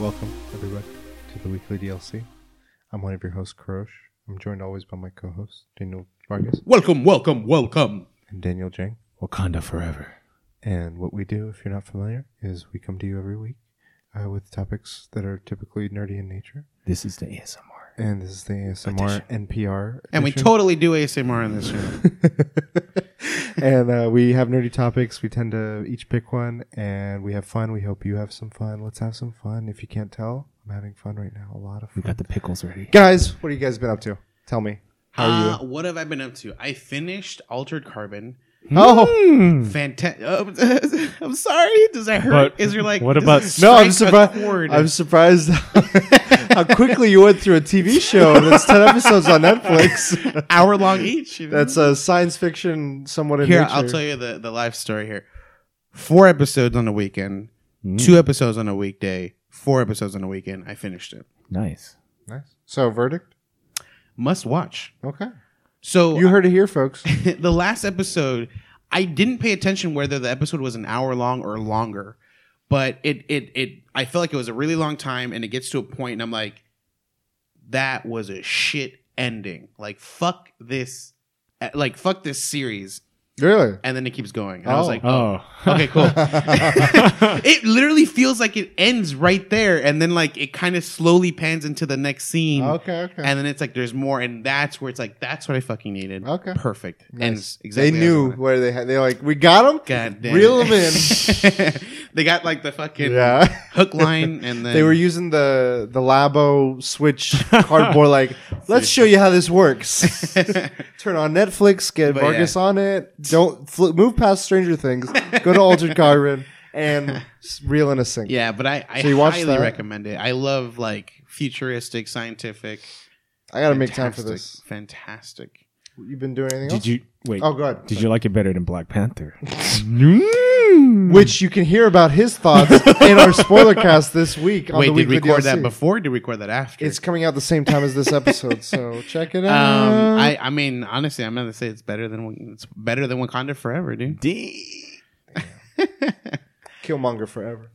Welcome, everybody, to the weekly DLC. I'm one of your hosts, Kurosh. I'm joined always by my co host, Daniel Vargas Welcome, welcome, welcome. and Daniel Jang. Wakanda forever. And what we do, if you're not familiar, is we come to you every week uh, with topics that are typically nerdy in nature. This is the ASMR. And this is the ASMR NPR. And we edition. totally do ASMR in this show. and uh, we have nerdy topics. We tend to each pick one, and we have fun. We hope you have some fun. Let's have some fun. If you can't tell, I'm having fun right now. A lot of We got the pickles ready. Guys, what have you guys been up to? Tell me. How are Uh, what have I been up to? I finished Altered Carbon. you? Oh, Fantastic. I'm sorry. Does that hurt? But Is there like what about- no, I'm surprised. I'm surprised how quickly you went through a TV show that's 10 episodes on Netflix. hour long each. you know? That's a science fiction, somewhat in here. nature. I'll tell you the the life story here. Four episodes on a weekend. Mm. Two episodes on a weekday. Four episodes on a weekend. I finished it. Nice. Nice. So, verdict? Must watch. Okay. So You heard it here, folks. the last episode, I didn't pay attention whether the episode was an hour long or longer, but it it it I felt like it was a really long time, and it gets to a point, and I'm like, that was a shit ending. Like fuck this, like fuck this series, Really? and then it keeps going. And I was Oh. like, Oh. oh. okay, cool. it literally feels like it ends right there, and then like it kind of slowly pans into the next scene. Okay, okay. And then it's like there's more, and that's where it's like that's what I fucking needed. Okay. perfect. Ends exactly. they as I knew wanted. where they had. They're like, we got them. God damn. Reel them in. they got like the fucking Yeah. hook line, and then They were using the the Labo Switch cardboard. Like, let's show you how this works. Turn on Netflix, get But Vargas on it. Don't fl- move past Stranger Things. Go to Altered Carbon and s- reel in a sync. yeah, but I, I So you watched highly that? recommend it. I love like futuristic, scientific. I got to make time for this. Fantastic. You've been doing anything Did else? you wait? Oh, good. Did you like it better than Black Panther? Which you can hear about his thoughts in our spoiler cast this week. On Wait, the did we weekly record DLC. that before? Or did we record that after? It's coming out the same time as this episode, so check it out. um, I, I mean, honestly, I'm gonna say it's better than it's better than Wakanda Forever, dude. Killmonger forever.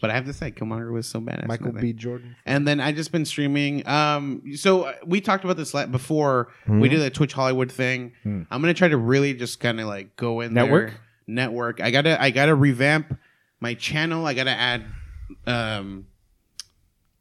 But I have to say, Killmonger was so bad. Michael B. Jordan. And then I just been streaming. Um, so uh, we talked about this la- before. Hmm? We did the Twitch Hollywood thing. Hmm. I'm gonna try to really just kind of like go in Network? there. Network. I gotta I gotta revamp my channel. I gotta add um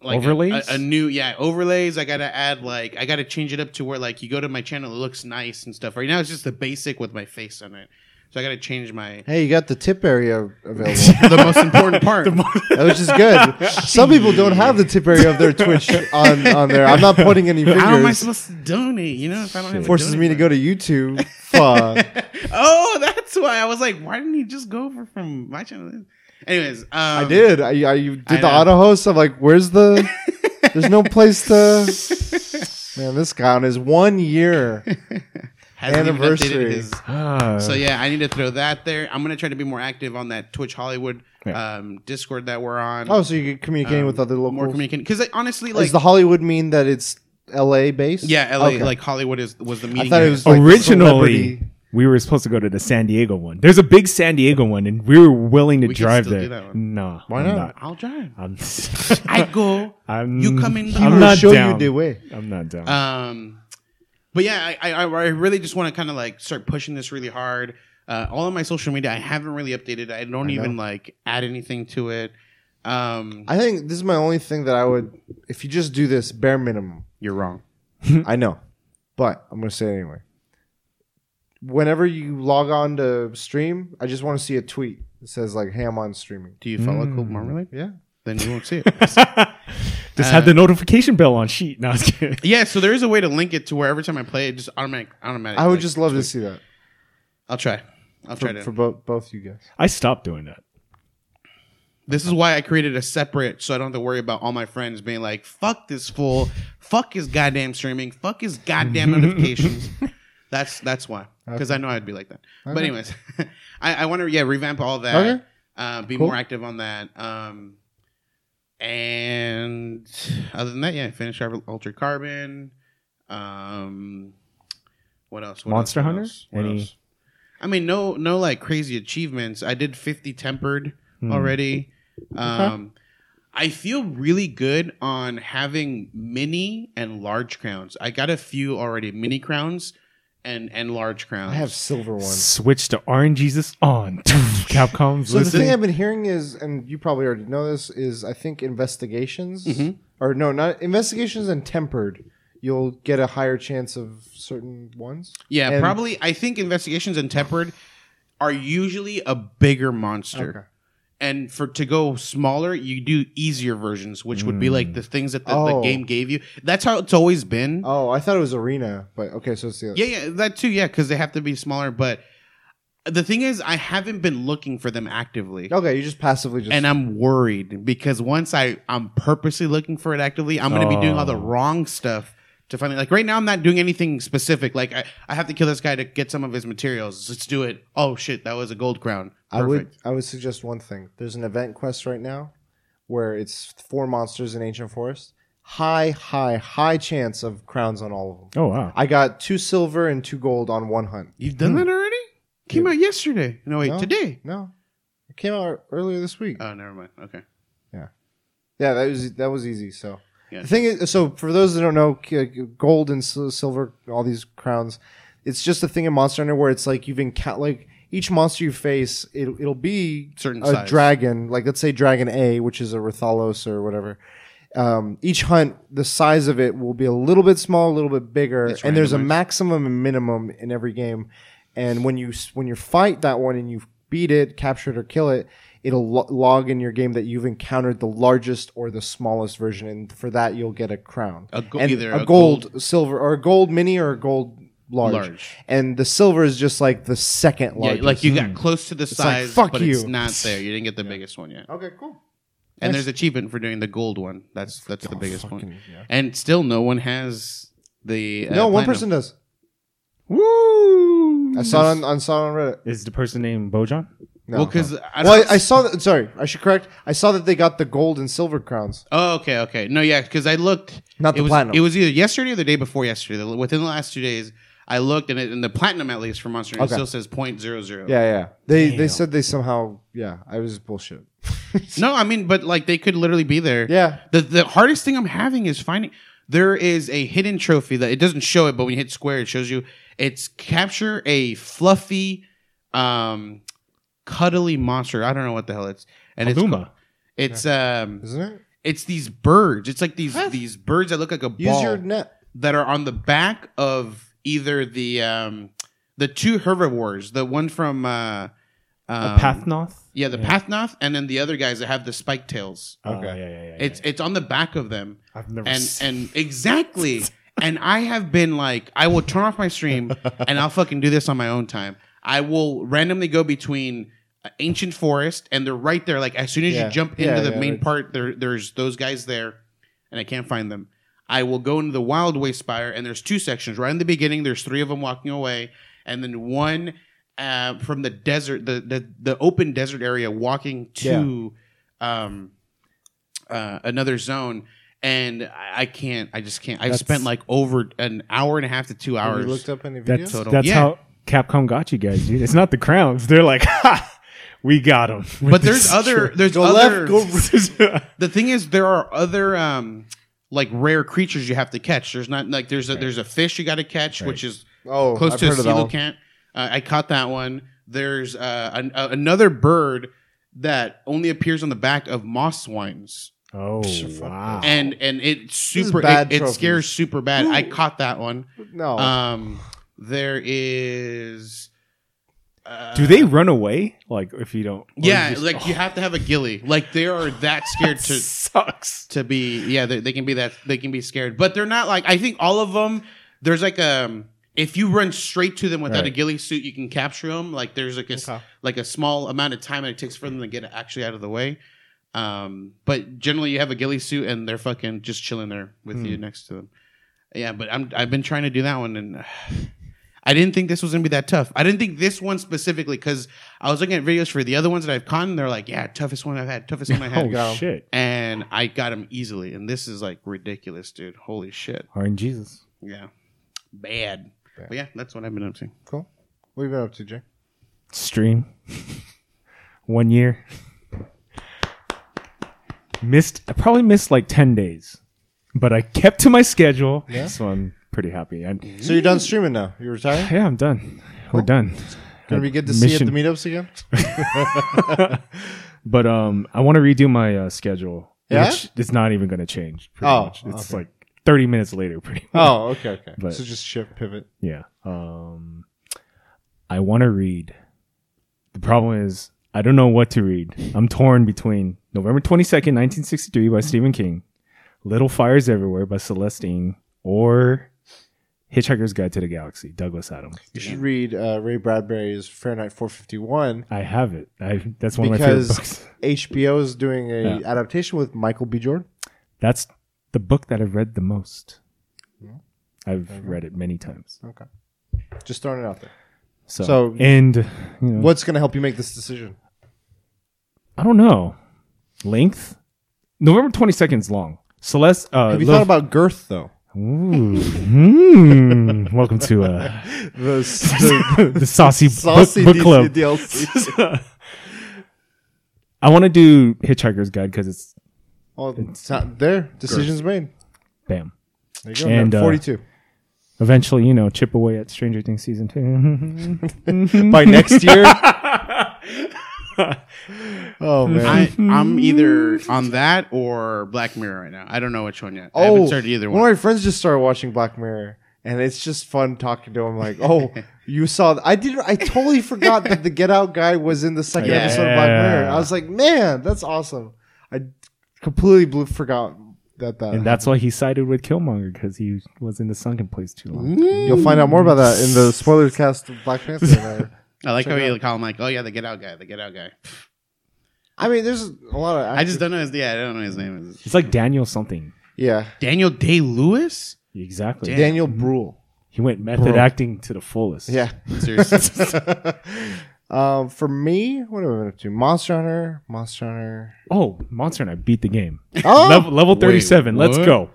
like a- Overlays? A, a new yeah overlays. I gotta add like I gotta change it up to where like you go to my channel, it looks nice and stuff. Right now it's just the basic with my face on it. So I gotta change my Hey, you got the tip area available. the most important part. which is good. Some people don't have the tip area of their Twitch on, on there. I'm not pointing any fingers. How am I supposed to donate? You know, if I don't have a Forces me to go to YouTube. Fuck. oh, that's why I was like, why didn't he just go over from my channel? Anyways, um, I did. I, I you did I the know. auto host. I'm like, where's the? There's no place to. Man, this guy on his one year. Hasn't even Anniversary. updated his- Ah. So yeah, I need to throw that there. I'm gonna try to be more active on that Twitch Hollywood Yeah. um, Discord that we're on. Oh, so you can communicating Um, with other little more locals. communicating because honestly, like Does the Hollywood mean that it's L.A. based? yeah, LA, Okay. like Hollywood is was the meeting. thought it area. was like Originally, celebrity. we were supposed to go to the San Diego one. There's a big San Diego one, and we were willing to We can drive still there. do that one. No, Why I'm not? I'll drive. I'm, I go. I'm, You come in I'm car. not show down. you the way. I'm not down. Um, but yeah, I, I, I really just want to kind of like start pushing this really hard. Uh, all of my social media, I haven't really updated. I don't I even like add anything to it. Um, I think this is my only thing that I would, if you just do this bare minimum. you're wrong. I know, but I'm gonna say it anyway. Whenever you log on to stream, I just want to see a tweet that says like, "Hey, I'm on streaming." Do you follow Mm. Cool Marmalade? Yeah. Then you won't see it. Just uh, have the notification bell on sheet. No, I was kidding. yeah, so there is a way to link it to where every time I play it, just automatic, automatic. I would like, just love to see that I'll try. I'll try for, to. for both both you guys. I stopped doing that. This is why I created a separate, so I don't have to worry about all my friends being like, "Fuck this fool, fuck his goddamn streaming, fuck his goddamn notifications." That's that's why, because I know I'd be like that. But Okay. anyways, I, I want to yeah revamp all that, Okay. uh, be Cool. more active on that, um, and other than that, yeah, finish our Altered Carbon. Um, what else? What Monster else? Hunter? else? What Any- else? I mean, no, no, like crazy achievements. I did fifty tempered Hmm. already. Um, I feel really good on having mini and large crowns. I got a few already, mini crowns and and large crowns. I have silver ones. Switch to Orange Jesus on. Capcom's So the listening. thing I've been hearing is, and you probably already know this, is I think investigations, Mhm. or no, not investigations and tempered, you'll get a higher chance of certain ones. yeah, and- probably. I think investigations and tempered are usually a bigger monster. And for to go smaller, you do easier versions, which would be like mm. the things that the, the Oh. game gave you. That's how it's always been. Oh, I thought it was arena, but okay, so it's the Yeah, yeah, that too. Yeah, because they have to be smaller. But the thing is, I haven't been looking for them actively, Okay, you just passively just and I'm worried because once I I'm purposely looking for it actively, I'm going to be doing all the Oh. wrong stuff to find it. Like right now, I'm not doing anything specific. Like I, I have to kill this guy to get some of his materials. Let's do it. Oh shit, that was a gold crown. I would I would suggest one thing. There's an event quest right now where it's four monsters in ancient forest. High, high, high chance of crowns on all of them. Oh wow. I got two silver and two gold on one hunt. You've done that already? Came out yesterday. No, wait, No. today. No, it came out earlier this week. Oh, never mind. Okay. Yeah, Yeah, that was that was easy. So Yeah. the thing is, so for those that don't know, k- gold and sil- silver, all these crowns, it's just a thing in Monster Hunter where it's like you've encountered like each monster you face, it, it'll be Certain a size. dragon, like let's say Dragon A, which is a Rathalos or whatever. Um, each hunt, the size of it will be a little bit small, a little bit bigger, It's and there's a randomized. maximum and minimum in every game. And when you s- when you fight that one and you beat it, capture it, or kill it, it'll lo- log in your game that you've encountered the largest or the smallest version, and for that you'll get a crown, A go- and either a, a gold, silver, or a gold mini or a gold large. Large. And the silver is just like the second Yeah, largest. like you got close to the like, size, fuck but it's you. not there. You didn't get the biggest one yet. okay, cool. And Nice. there's achievement for doing the gold one. That's that's the biggest fucking- one. yeah. And still, no one has the uh, no, one platinum. person does. Woo! I saw it on, on saw it on Reddit. Is the person named Bojan? No. Well, because I, well, I, I saw that. Sorry, I should correct. I saw that they got the gold and silver crowns. Oh, okay, okay. No, yeah, because I looked. Not it the was, platinum. It was either yesterday or the day before yesterday. The- Within the last two days, I looked, and, it, and the platinum, at least for Monster, Hunter, Okay. still says point zero zero. Yeah, yeah. They they Damn. said they somehow. Yeah, I was bullshit. No, I mean, but like they could literally be there. Yeah. The the hardest thing I'm having is finding. There is a hidden trophy that it doesn't show it, but when you hit square, it shows you. It's capture a fluffy, um, cuddly monster. I don't know what the hell it's. And it's Haluma. called- it's um Isn't it? it's these birds. It's like these Huh? these birds that look like a Use ball your net. that are on the back of either the um the two herbivores, the one from uh um, Aptonoth? Yeah, the Aptonoth, and then the other guys that have the spike tails. Oh, Okay. yeah, yeah, yeah, yeah. It's it's on the back of them, I've never and seen- and exactly. and I have been like, I will turn off my stream, and I'll fucking do this on my own time. I will randomly go between uh, ancient forest, and they're right there. Like as soon as Yeah. you jump Yeah, into the yeah, main part, there there's those guys there, and I can't find them. I will go into the Wild Way Spire, and there's two sections. Right in the beginning, there's three of them walking away, and then one uh, from the desert, the, the the open desert area, walking to um, uh, another zone. And I I can't. I just can't. I've That's- spent like over an hour and a half to two Have hours. you looked up any videos? That's Total. that's Yeah. how Capcom got you guys, dude. It's not the crowns. They're like, ha, we got them. but there's other. There's Go other. left, go the thing is, there are other um like rare creatures you have to catch. There's not like there's a there's a fish you got to catch, which is Oh, close I've to a heard of coelacanth. Uh, I caught that one. There's uh, an, uh, another bird that only appears on the back of moss swines, oh Fuck wow. and and it's super. bad it, it scares super bad. I caught that one. No, Um, there is. Uh, Do they run away? Like if you don't? Yeah, you just- like you have to have a ghillie. Like they are that scared to sucks. to be yeah they, they can be that they can be scared but they're not like i think all of them there's like a. if you run straight to them without a Right. ghillie suit you can capture them like there's like a Okay. like a small amount of time that it takes for them to get actually out of the way um but generally you have a ghillie suit and they're fucking just chilling there with you next to them yeah but i'm i've been trying to do that one and I didn't think this was gonna be that tough. I didn't think this one specifically because I was looking at videos for the other ones that I've caught, and they're like, "Yeah, toughest one I've had, toughest one I had." Oh shit. and I got them easily. And this is like ridiculous, dude. Holy shit. Orange Jesus. Yeah. Bad. Bad. But yeah, that's what I've been up to. cool. What have you been up to, Jay? Stream. One year. missed. I probably missed like ten days, but I kept to my schedule, Yeah? so I'm pretty happy. I, So you're done streaming now. You're retired. yeah, I'm done. We're done. Gonna be good to see you at the meetups again. But um, I want to redo my uh, schedule. Yeah? Which it's not even going to change. Pretty Oh, much. it's okay. like 30 minutes later. Pretty much. Oh, okay, okay. But- so just shift, pivot. Yeah. Um, I want to read. The problem is I don't know what to read. I'm torn between November 22nd, 1963 by Stephen King, Little Fires Everywhere by Celeste Ng, or Hitchhiker's Guide to the Galaxy, Douglas Adams. You should read uh, Ray Bradbury's Fahrenheit 451 I have it. I that's one of my favorite because books. HBO is doing a Yeah. adaptation with Michael B. Jordan. That's the book that I've read the most. I've read it many times. Okay, just throwing it out there. So, So- and you know, What's going to help you make this decision? I don't know. Length? November 22nd is long. Celeste uh Have you thought about girth though? Ooh. Mm. Welcome to uh, The, the saucy, saucy book, book club. DLC. I want to do Hitchhiker's Guide because it's Oh, it's not there. Decisions made. bam. There you go. And, uh, 42. Eventually, you know, chip away at Stranger Things season two. By next year. oh man. I, I'm either on that or Black Mirror right now. I don't know which one yet. I oh, haven't started either one one. of my friends just started watching Black Mirror, and it's just fun talking to him. Like, oh, you saw? th- I did. I totally forgot that the Get Out guy was in the second Yeah. episode of Black Mirror. I was like, man, that's awesome. I completely blew, forgot that. That and that's why he sided with Killmonger because he was in the sunken place too long. you'll find out more about that in the spoilers cast of Black Panther. and, uh, I like how Check it you call him like, oh yeah, the Get Out guy, the Get Out guy. I mean, there's a lot of. I just don't know his. Yeah, I don't know his name. It's like Daniel something. yeah, Daniel Day Lewis. Exactly. Damn. Daniel Bruhl. He went method Bro. acting to the fullest. Yeah. Seriously. um, for me, what have I been up to? Monster Hunter, Monster Hunter. Oh, Monster and I beat the game. Oh, level level 37. Let's what? go.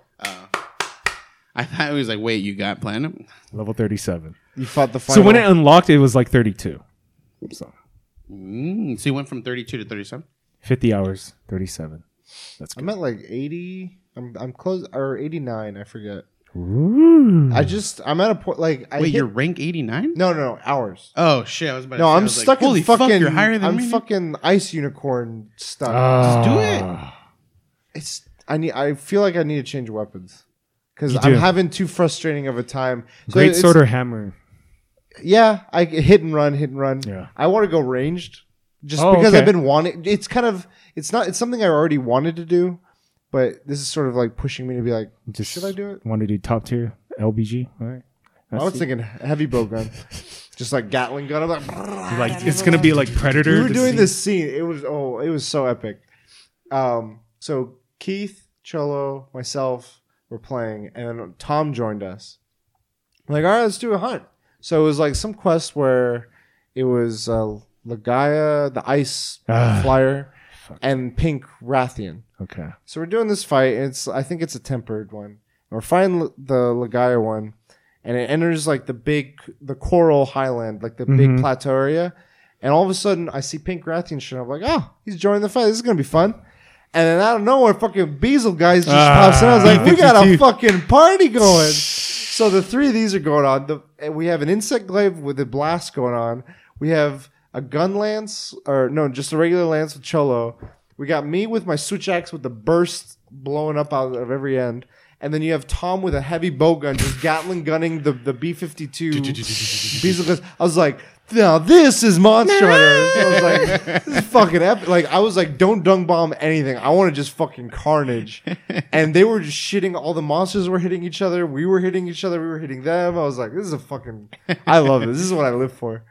I thought it was like, wait, you got platinum? Level 37. You fought the So when it unlocked, it was like 32. So Mm, so you went from 32 to 37. 50 hours, 37. That's good. I'm at like 80. I'm I'm close or 89. I forget. Ooh. I just I'm at a point like I Wait, hit, you're rank 89? no no no hours. Oh shit, I was about to No, say, I I'm was like, stuck Holy in fucking. fuck, you're higher than I'm me. fucking ice unicorn stuck. Just do it. it's I need. I feel like I need to change weapons because You I'm do. having too frustrating of a time. So Great it's- sword or hammer. Yeah, I hit and run, hit and run. Yeah. I want to go ranged, just Oh, because okay. I've been wanting. It's kind of. It's not. It's something I already wanted to do, but this is sort of like pushing me to be like, Just should I do it? Want to do top tier LBG? All right. I was thinking heavy bow gun, just like Gatling gun. I'm like, like it's gonna be like Predator. we were doing scene. this scene. It was oh, it was so epic. Um, so Keith, Cholo, myself were playing, and then Tom joined us. I'm like, all right, let's do a hunt. So it was like some quest where it was uh, Legiana, the ice Ah. flyer, and Pink Rathian. Okay. So we're doing this fight. And it's I think it's a tempered one. And we're fighting l- the Legiana one, and it enters like the big the coral highland, like the big Mhm. plateau area. And all of a sudden, I see Pink Rathian shit. I'm like, oh, he's joining the fight. This is gonna be fun. And then out of nowhere, fucking Beazle guys just Ah, pops in. I was like, we got a B-52. fucking party going. So the three of these are going on. The, we have an insect glaive with a blast going on. We have a gun lance, or no, just a regular lance with Cholo. We got me with my switch axe with the burst blowing up out of every end. And then you have Tom with a heavy bow gun just Gatling gunning the, the B 52. I was like, now this is Monster Hunter. I was like, this is fucking epic. Like, I was like, don't dung bomb anything. I want to just fucking carnage. and they were just shitting. All the monsters were hitting each other. We were hitting each other. We were hitting them. I was like, this is a fucking. I love it. This is what I live for.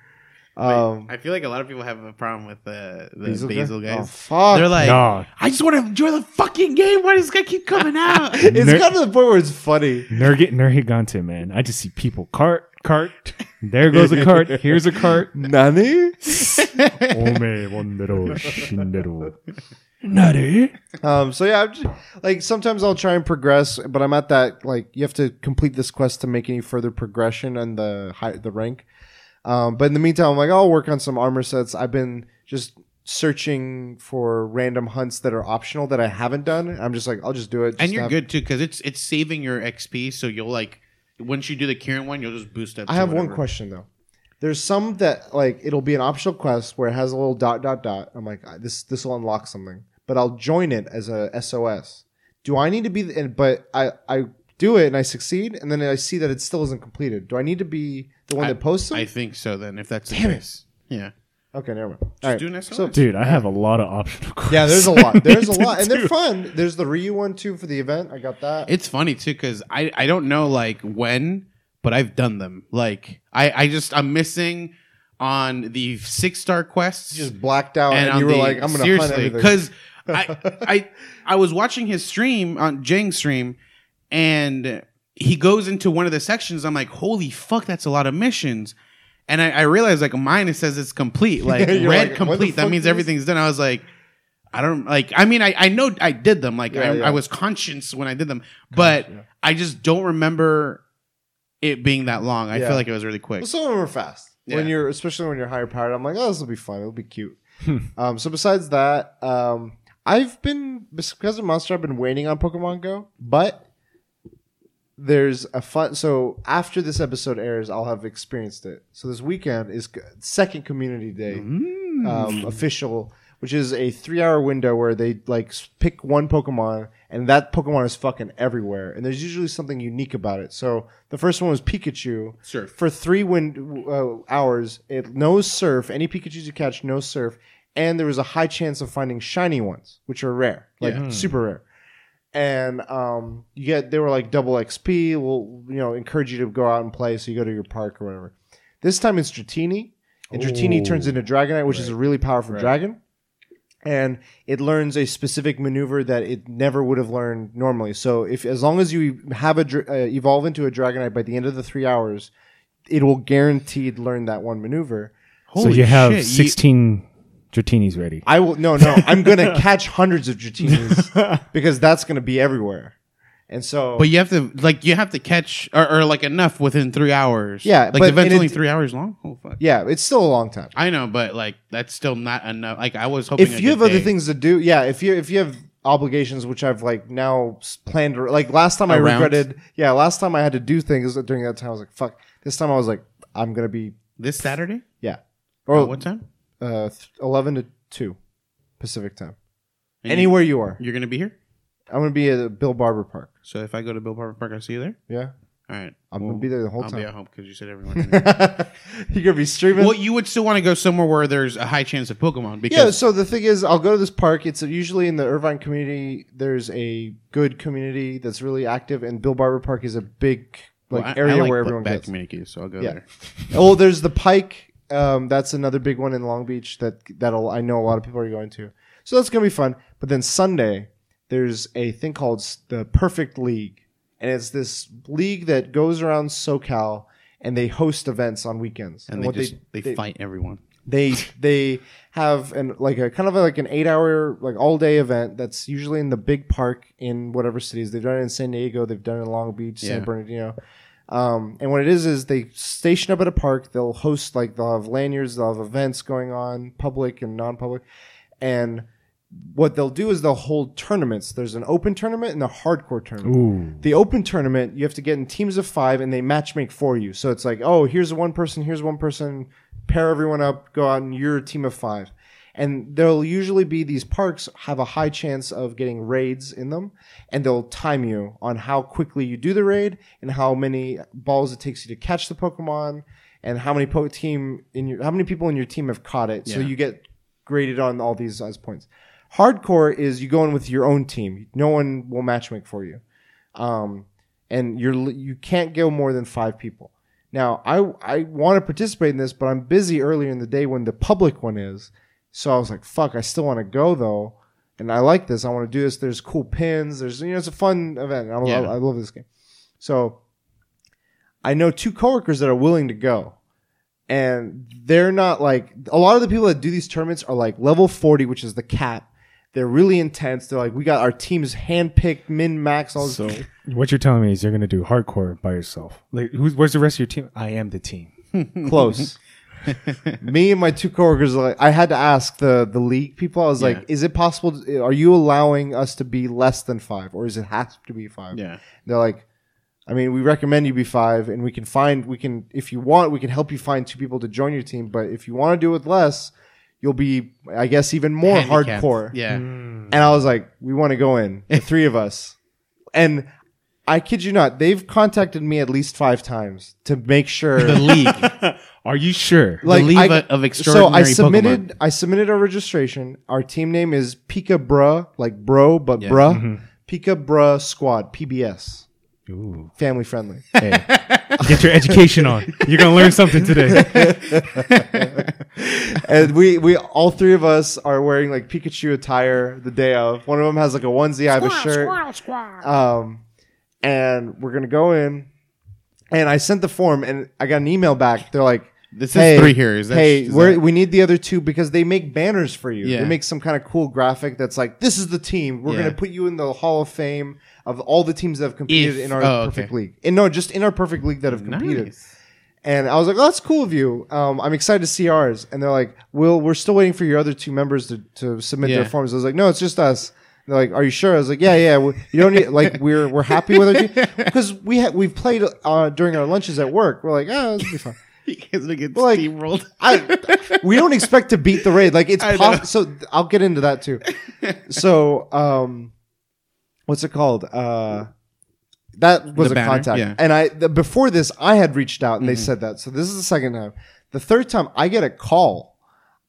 Um, I feel like a lot of people have a problem with uh, the Basil Basil, guy? Oh, guys. fuck. They're like, No. I just want to enjoy the fucking game. Why does this guy keep coming out? it's Ner- gotten to the point where it's funny. Nurgit Nergigante, man. I just see people cart, cart. There goes a cart. Here's a cart. Nani? Ome wondero shindero. Nari. Um, so yeah, I'm just, like sometimes I'll try and progress, but I'm at that like you have to complete this quest to make any further progression on the high, the rank. Um, but in the meantime, I'm like I'll work on some armor sets. I've been just searching for random hunts that are optional that I haven't done. I'm just like, I'll just do it. just and you're have- good too because it's it's saving your XP, so you'll like once you do the Kirin one, you'll just boost up. I have one whatever. question though. There's some that like it'll be an optional quest where it has a little dot dot dot. I'm like "Ah, this this will unlock something, but I'll join it as a SOS. Do I need to be? the- And but I I do it and I succeed, and then I see that it still isn't completed. Do I need to be the one I- that posts them? I think so. Then if that's the Damn it. case, yeah. Okay, never mind. All right. do an SOS. So Dude, I have a lot of optional quests. yeah, there's a lot. There's a lot, and they're fun. There's the Ryu one too for the event. I got that. It's funny too because I I don't know like when, but I've done them. Like I I just I'm missing on the six star quests. You just blacked out, and, on you were the- like, "I'm gonna hunt seriously everything." because I I I was watching his stream on Jang's stream, and he goes into one of the sections. I'm like, holy fuck, that's a lot of missions. And I, I realized like mine it says it's complete, like You're red like, what the complete. That fuck means is- everything's done. I was like, I don't like. I mean, I, I know I did them. Like Yeah, I, yeah. I was conscious when I did them, but yeah. I just don't remember it being that long. I Yeah. feel like it was really quick. Well, some of them are fast. When Yeah. you're, especially when you're higher powered, I'm like, oh, this will be fun. It'll be cute. um, so besides that, um, I've been because of Monster, I've been waiting on Pokemon Go, but there's a fun. So after this episode airs, I'll have experienced it. So this weekend is second Community Day, Mm. um, official, which is a three hour window where they like pick one Pokemon, and that Pokemon is fucking everywhere, and there's usually something unique about it. So the first one was Pikachu Sure. for three wind uh, hours. It knows surf. Any Pikachu's you catch knows surf, and there was a high chance of finding shiny ones, which are rare, like Yeah. super rare. And um, you get they were like double XP. We'll you know encourage you to go out and play, so you go to your park or whatever. This time it's Dratini, and Dratini turns into Dragonite, which is a really powerful Right. dragon. And it learns a specific maneuver that it never would have learned normally. So, if as long as you have a uh, evolve into a Dragonite by the end of the three hours, it will guaranteed learn that one maneuver. Holy so Holy you have shit, you- 16 Dratinis ready. I will no no. I'm gonna catch hundreds of Dratinis because that's gonna be everywhere. And so, But you have to like you have to catch or, or like enough within three hours. Yeah, like but- the event's and only it's- three hours long. Oh fuck! yeah, it's still a long time. I know, but like that's still not enough. Like I was hoping. if you did have other day. things to do, yeah. If you if you have obligations, which I've like now s- planned, like last time I Around? regretted, yeah, last time I had to do things during that time. I was like, fuck. This time I was like, I'm gonna be this Saturday, yeah, or or what time? Uh, th- eleven to two Pacific time. And Anywhere you are, you, are gonna be here. I'm gonna be at Bill Barber Park. So if I go to Bill Barber Park, I see you there. Yeah, All right, I'm Well, gonna be there the whole time. I'll be at home because you said everyone. You're gonna be streaming. well, you would still want to go somewhere where there's a high chance of Pokemon because Yeah, so the thing is, I'll go to this park. It's usually in the Irvine community. There's a good community that's really active, and Bill Barber Park is a big like Well, I- area I like where everyone bad gets. communicators, so I'll go Yeah. there. oh, there's the Pike. Um, that's another big one in Long Beach that that'll I know a lot of people are going to. So that's gonna be fun. But then Sunday, there's a thing called the Perfect League, and it's this league that goes around SoCal and they host events on weekends. And they what just they, fight everyone. they they have an like a kind of like an eight hour like all day event that's usually in the big park in whatever cities they've done it in San Diego they've done it in Long Beach Yeah. San Bernardino um, and what it is is they station up at a park they'll host like they'll have lanyards they'll have events going on public and non-public and what they'll do is they'll hold tournaments there's an open tournament and a hardcore tournament Ooh. the open tournament, you have to get in teams of five and they match make for you. So it's like, oh, here's one person, here's one person, pair everyone up, go out and you're a team of five. And there'll usually be these parks have a high chance of getting raids in them, and they'll time you on how quickly you do the raid and how many balls it takes you to catch the Pokemon, and how many po- team in your how many people in your team have caught it. So Yeah. you get graded on all these as points. Hardcore is you go in with your own team. No one will matchmake for you um, and you're li- you can't go more than five people. Now, I I want to participate in this, but I'm busy earlier in the day when the public one is. So I was like, "Fuck, I still want to go though," and I like this. I want to do this. There's cool pins. There's you know, it's a fun event. I, Yeah. I, I love this game. So I know two coworkers that are willing to go, and they're not like a lot of the people that do these tournaments are like level 40, which is the cap. They're really intense. They're like, we got our teams handpicked, min max, all this. So what you're telling me is you're gonna do hardcore by yourself. Like, who's where's the rest of your team? I am the team. close. me and my two coworkers are like I had to ask the the league people. I was Yeah. like, is it possible? To, are you allowing us to be less than five, or is it has to be five? Yeah. They're like, I mean, we recommend you be five, and we can find we can if you want we can help you find two people to join your team. But if you want to do it with less, you'll be I guess even more Handicapped. hardcore. Yeah. Mm. And I was like, we want to go in, the three of us. And I kid you not, they've contacted me at least five times to make sure. The league. Are you sure? like league I, of so I submitted I submitted our registration. Our team name is Pika Bruh, like bro, but Yeah. bruh. Pika Bruh Squad, PBS. Ooh. Family friendly. Hey, get your education on. You're gonna learn something today. and we we all three of us are wearing like Pikachu attire the day of. One of them has like a onesie, I have a shirt. Um, and we're gonna go in, and I sent the form, and I got an email back. They're like, This is three here. Is that, hey, is we're, that- we need the other two because they make banners for you. Yeah. They make some kind of cool graphic that's like, this is the team. We're Yeah. gonna put you in the Hall of Fame of all the teams that have competed If- in our oh, okay. perfect league. And no, just in our perfect league that have competed. nice. And I was like, "Oh, that's cool of you. Um, I'm excited to see ours." And they're like, "Will we're still waiting for your other two members to, to submit Yeah. their forms." I was like, "No, it's just us." They're like, "Are you sure?" I was like, "Yeah, yeah. We, you don't need like we're we're happy with it because we ha- we've played uh, during our lunches at work. We're like, oh, it'll be fine. You guys are gonna get like- steamrolled. I we don't expect to beat the raid. Like it's I pos- so I'll get into that too. So um, what's it called? Uh, that was The a banner, contact, yeah. and I the, before this I had reached out Mm-hmm. and they said that. So this is the second time. The third time I get a call.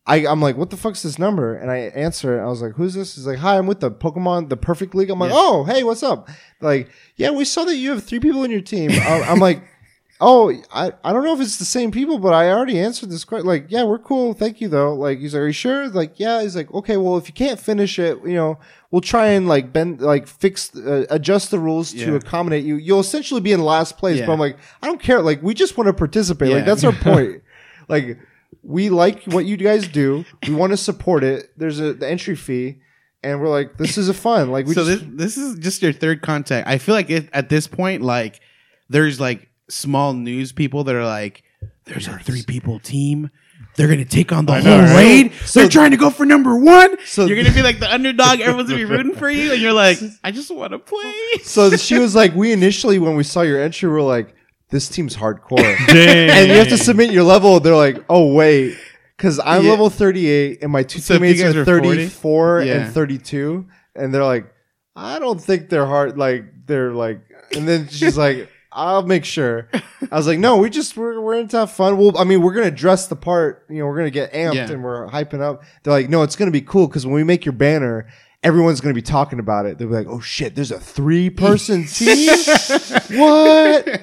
I, I'm like, what the fuck's this number? And I answer it. I was like, who's this? He's like, hi, I'm with the Pokemon, the Perfect League. I'm like, Yeah. oh, hey, what's up? Like, yeah, we saw that you have three people in your team. I- I'm like, oh, I, I don't know if it's the same people, but I already answered this question. Like, yeah, we're cool. Thank you, though. Like, he's like, are you sure? Like, yeah. He's like, okay, well, if you can't finish it, you know, we'll try and like bend, like fix, uh, adjust the rules to Yeah. accommodate you. You'll essentially be in last place. Yeah. But I'm like, I don't care. Like, we just want to participate. Like, Yeah. that's our point. like, we like what you guys do. We want to support it. There's a the entry fee. And we're like, this is a fun. Like we so just this this is just your third contact. I feel like it, at this point, like there's like small news people that are like, "There's a three people team. They're gonna take on the I whole know, right? raid. So- They're trying to go for number one. So- you're gonna be like the underdog. Everyone's gonna be rooting for you, and you're like, I just want to play. so she was like, we initially when we saw your entry, were like, this team's hardcore. And you have to submit your level. They're like, oh wait, because I'm Yeah. level 38 and my two So if you teammates guys are are 40? 34 Yeah. and 32, and they're like, I don't think they're hard. Like they're like, and then she's like. I'll make sure. I was like, no, we just we're we're into have fun. Well, I mean, we're gonna dress the part. You know, we're gonna get amped Yeah. and we're hyping up. They're like, no, it's gonna be cool because when we make your banner, everyone's gonna be talking about it. They'll be like, oh shit, there's a three person team. what?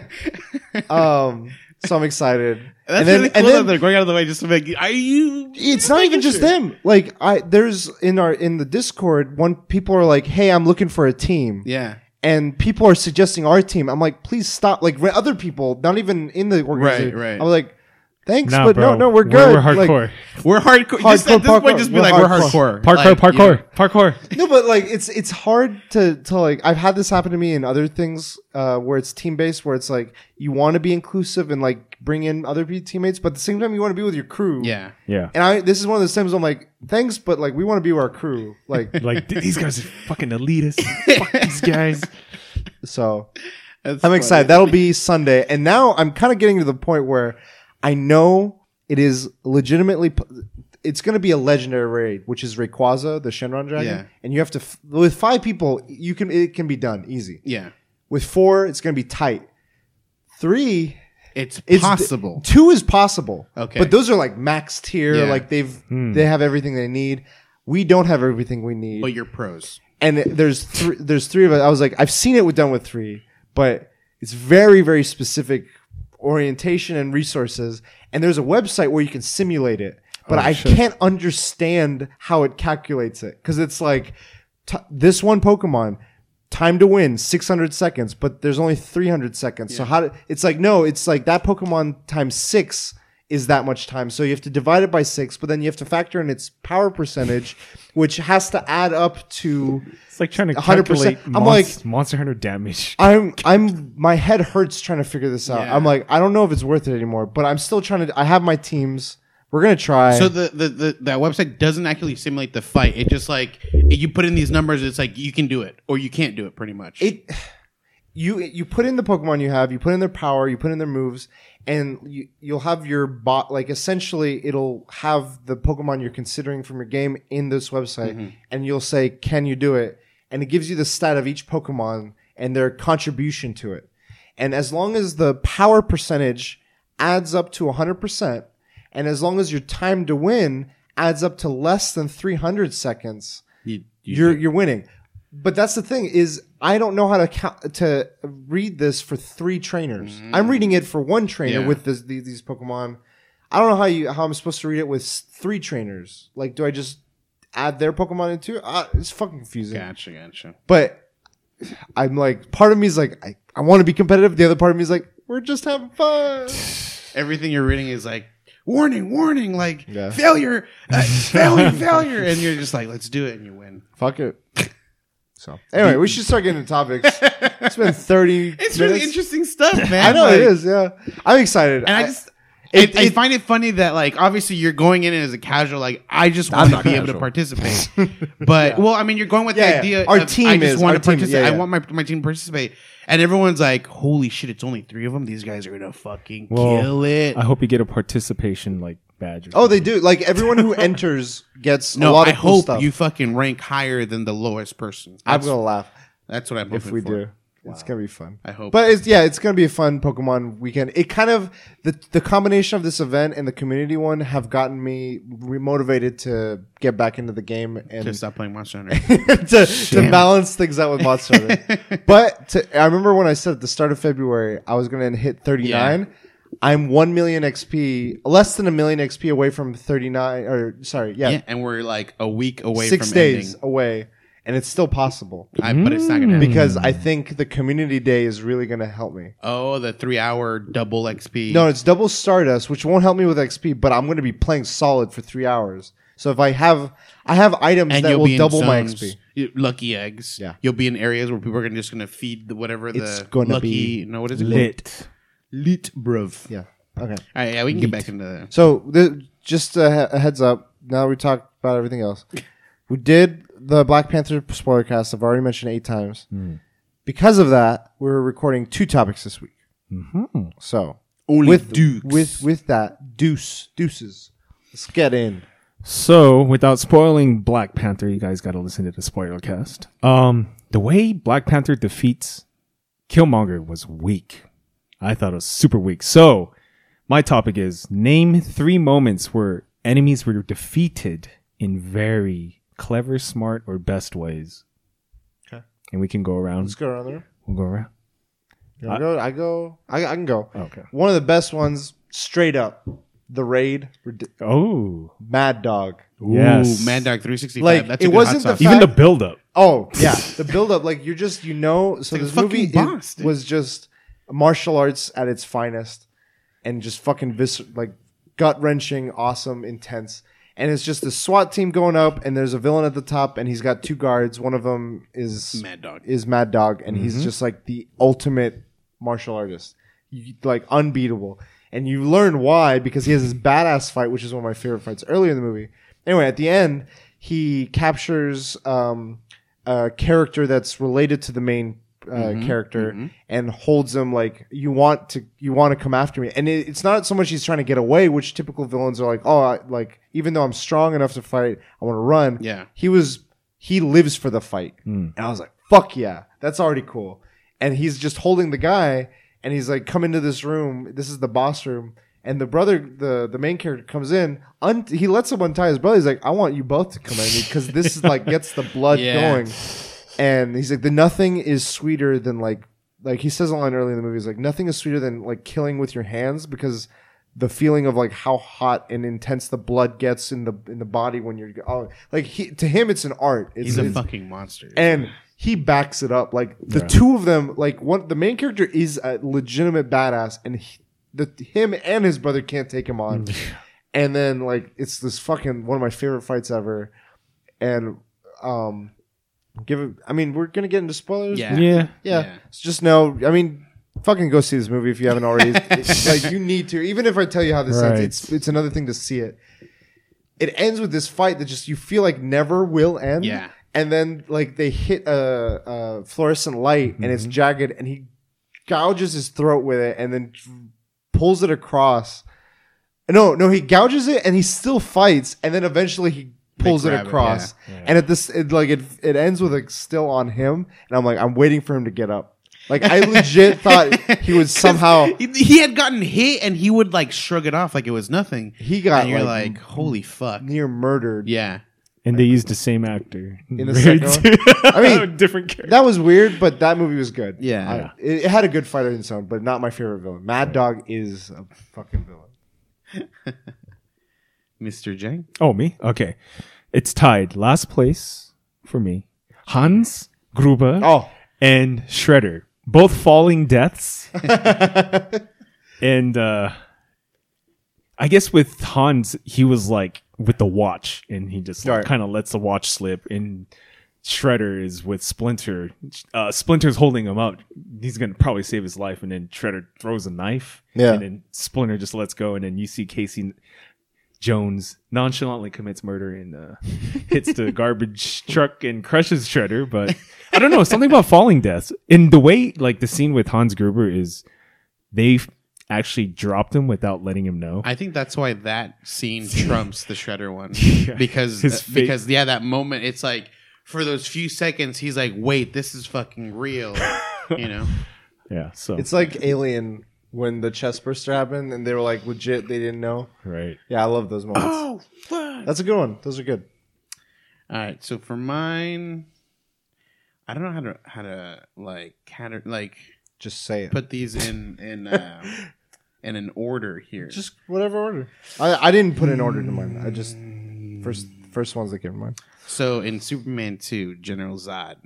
Um, so I'm excited. That's and then, really cool and that then they're going out of the way just to make. Are you? it's not even just them. Like I, there's in our in the Discord, one people are like, "Hey, I'm looking for a team," Yeah. and people are suggesting our team. I'm like, "Please stop!" Like other people, not even in the organization. Right, right. I'm like, "Thanks, Nah, but bro. no, no, we're good." We're, Like, hardcore. We're hardcore. just Hardcore at this parkour. point, just be We're like, we're hardcore. hardcore. parkour, Like, parkour, you know, parkour. no, but like it's it's hard to to like I've had this happen to me in other things uh, where it's team based, where it's like you want to be inclusive and like bring in other teammates, but at the same time you want to be with your crew. Yeah. Yeah. And I this is one of those times I'm like, thanks, but like we want to be with our crew. Like Like these guys are fucking elitist. Fuck these guys. so That's I'm funny. excited. That'll be Sunday. And now I'm kind of getting to the point where I know it is legitimately it's going to be a legendary raid, which is Rayquaza, the Shenron dragon. Yeah. And you have to f- with 5 people, you can it can be done easy. Yeah. With 4, it's going to be tight. 3 It's it's possible. Two is possible. Okay. But those are like max tier, Yeah. like they've hmm. they have everything they need. We don't have everything we need. but you're pros. and it- there's three there's three of us. I was like, I've seen it with done with three, but it's very very specific orientation and resources. And there's a website where you can simulate it, but oh, I can't understand how it calculates it because it's like t- this one Pokemon. Time to win 600 seconds, but there's only 300 seconds. So how? Do, it's like no, it's like that Pokemon times six is that much time. So you have to divide it by six, but then you have to factor in its power percentage, which has to add up to. It's like trying to 100%. calculate I'm monst- like- Monster Hunter damage. I'm I'm my head hurts trying to figure this out. Yeah. I'm like I don't know if it's worth it anymore, but I'm still trying to. I have my teams. We're gonna try. So the, the, the that website doesn't actually simulate the fight. It just like you put in these numbers. It's like you can do it or you can't do it. Pretty much. it you you put in the Pokemon you have, you put in their power, you put in their moves, and you you'll have your bot like essentially it'll have the Pokemon you're considering from your game in this website, mm-hmm. and you'll say, "Can you do it?" And it gives you the stat of each Pokemon and their contribution to it. And as long as the power percentage adds up to 100%, and as long as your time to win adds up to less than 300 seconds, You- you- you're you're winning. But that's the thing is I don't know how to count, to read this for three trainers. I'm reading it for one trainer Yeah. with this, these, these Pokemon. I don't know how you how I'm supposed to read it with three trainers. Like, do I just add their Pokemon into? it? Uh, it's fucking confusing. gotcha, gotcha. But I'm like, part of me is like, I, I want to be competitive. The other part of me is like, we're just having fun. Everything you're reading is like warning, warning, like Yeah. failure, uh, failure, failure, and you're just like, let's do it, and you win. Fuck it. So anyway, we should start getting into topics. It's been 30 It's really minutes. interesting stuff, man. I know Like- it is. Yeah, I'm excited. And I just, it- I, I find it funny that like obviously you're going in as a casual, like I just want to not be able to participate. But well, I mean, you're going with Yeah, the yeah. idea. Our of, team I just is- want our to team- participate. yeah, I want my my team to participate, and everyone's like, "Holy shit! It's only three of them. These guys are gonna fucking Well, kill it." I hope you get a participation like badge. oh, they do. Like everyone who enters gets a no, lot I of cool hope stuff. you fucking rank higher than the lowest person. I'm That's, gonna laugh that's what I'm hoping if we for. do. It's gonna be fun. I hope. But it's yeah, it's gonna be a fun Pokemon weekend. It kind of the the combination of this event and the community one have gotten me motivated to get back into the game and to stop playing Monster Hunter. to, to balance things out with Monster Hunter. but to, I remember when I said at the start of February I was going to hit 39. I'm 1 million XP, less than a million XP away from 39, or sorry, yeah, yeah, and we're like a week away six from days ending. away. And it's still possible I, but it's not gonna happen. because I mm. think the community day is really going to help me. Oh, the three hour double XP. No, it's double Stardust, which won't help me with XP, but I'm going to be playing solid for three hours. So if I have, I have items and that you'll will be in double my zones, XP. you- Lucky eggs. Yeah. You'll be in areas where people are gonna, just going to feed the, whatever the It's gonna lucky. be no, what is it? lit. Lit, bruv. Yeah. Okay. All right, yeah, we can get back into that. So the, just a, he- a heads up. Now we talked about everything else. We did the Black Panther spoiler cast. I've already mentioned eight times. Because of that, we're recording two topics this week. Mhm. So Only with dukes. with with that deuce deuces. Let's get in. So, without spoiling Black Panther, you guys got to listen to the spoiler cast. Um, the way Black Panther defeats Killmonger was weak. I thought it was super weak. So, my topic is name three moments where enemies were defeated in very clever, smart, or best ways. Okay. And we can go around. Let's go around there. We'll go around. You wanna go? I go. I, I can go. Oh, okay. One of the best ones, straight up, the raid. Oh, Mad Dog. yes. Mad Dog 365. Like, That's it a good wasn't hot sauce. the Even the fact- build up. Oh yeah, the build up. Like you're just you know. So like this movie fucking it was just martial arts at its finest, and just fucking vis- like gut wrenching, awesome, intense. And it's just a SWAT team going up, and there's a villain at the top, and he's got two guards. One of them is Mad Dog. is Mad Dog, and he's just like the ultimate martial artist, you, like unbeatable. And you learn why because he has this badass fight, which is one of my favorite fights earlier in the movie. Anyway, at the end, he captures um, a character that's related to the main uh, mm-hmm, character mm-hmm. and holds him like you want to you want to come after me. And it, it's not so much he's trying to get away which typical villains are like oh I, like even though i'm strong enough to fight i want to run. Yeah. he was he lives for the fight. Hmm. And i was like fuck yeah that's already cool. And he's just holding the guy and he's like come into this room. This is the boss room. And the brother the the main character comes in un- he lets him untie his brother. He's like i want you both to come at me because this is like gets the blood Yeah. going and he's like the nothing is sweeter than like like he says a line early in the movie he's like nothing is sweeter than like killing with your hands because the feeling of like how hot and intense the blood gets in the in the body when you're oh, like he to him it's an art. It's, He's a it's- fucking monster. and he backs it up. Like the two of them like one the main character is a legitimate badass and he, the him and his brother can't take him on. And then like it's this fucking one of my favorite fights ever. And um give it i mean we're gonna get into spoilers Yeah. Yeah. yeah. Yeah. So just know, I mean, fucking go see this movie if you haven't already. It's like you need to. Even if I tell you how this Right. ends, it's it's another thing to see it. It ends with this fight that just you feel like never will end. Yeah. And then like they hit a, a fluorescent light and it's mm-hmm. jagged and he gouges his throat with it and then pulls it across. No, no, he gouges it and he still fights and then eventually he pulls it grab it, across. yeah. Yeah. And at this, it, like it, it ends with like still on him, and I'm like, I'm waiting for him to get up. Like I legit thought he would somehow. he, he had gotten hit and he would like shrug it off like it was nothing. He got and you're like, like, holy fuck. near murdered. Yeah. And they used the same actor In the second I mean, different character. That was weird, but that movie was good. Yeah. I- it, it had a good fighter in its own, but not my favorite villain. Mad Dog is a fucking villain. Mr. J. Oh, me? Okay. It's tied. Last place for me. Hans Gruber Oh, and Shredder. Both falling deaths. and uh I guess with Hans, he was like with the watch and he just Right. kind of lets the watch slip and Shredder is with Splinter. Uh, Splinter's holding him up. He's gonna probably save his life, and then Shredder throws a knife. Yeah. And then Splinter just lets go, and then you see Casey Jones nonchalantly commits murder and uh, hits the garbage truck and crushes Shredder. But I don't know something about falling deaths. In the way, like the scene with Hans Gruber is, they actually dropped him without letting him know. I think that's why that scene trumps the Shredder one Yeah. because His uh, because yeah, that moment it's like for those few seconds he's like, wait, this is fucking real, you know? yeah. So it's like Alien when the chest burster happened, and they were like legit. They didn't know. right. Yeah, I love those moments. Oh, fuck. That's a good one. Those are good. All right, so for mine, I don't know how to how to like cater, like Just say it. put these in in uh, in an order here. Just whatever order. I, I didn't put an order to mine. I just first first ones that came to mind. so in Superman two, General Zod.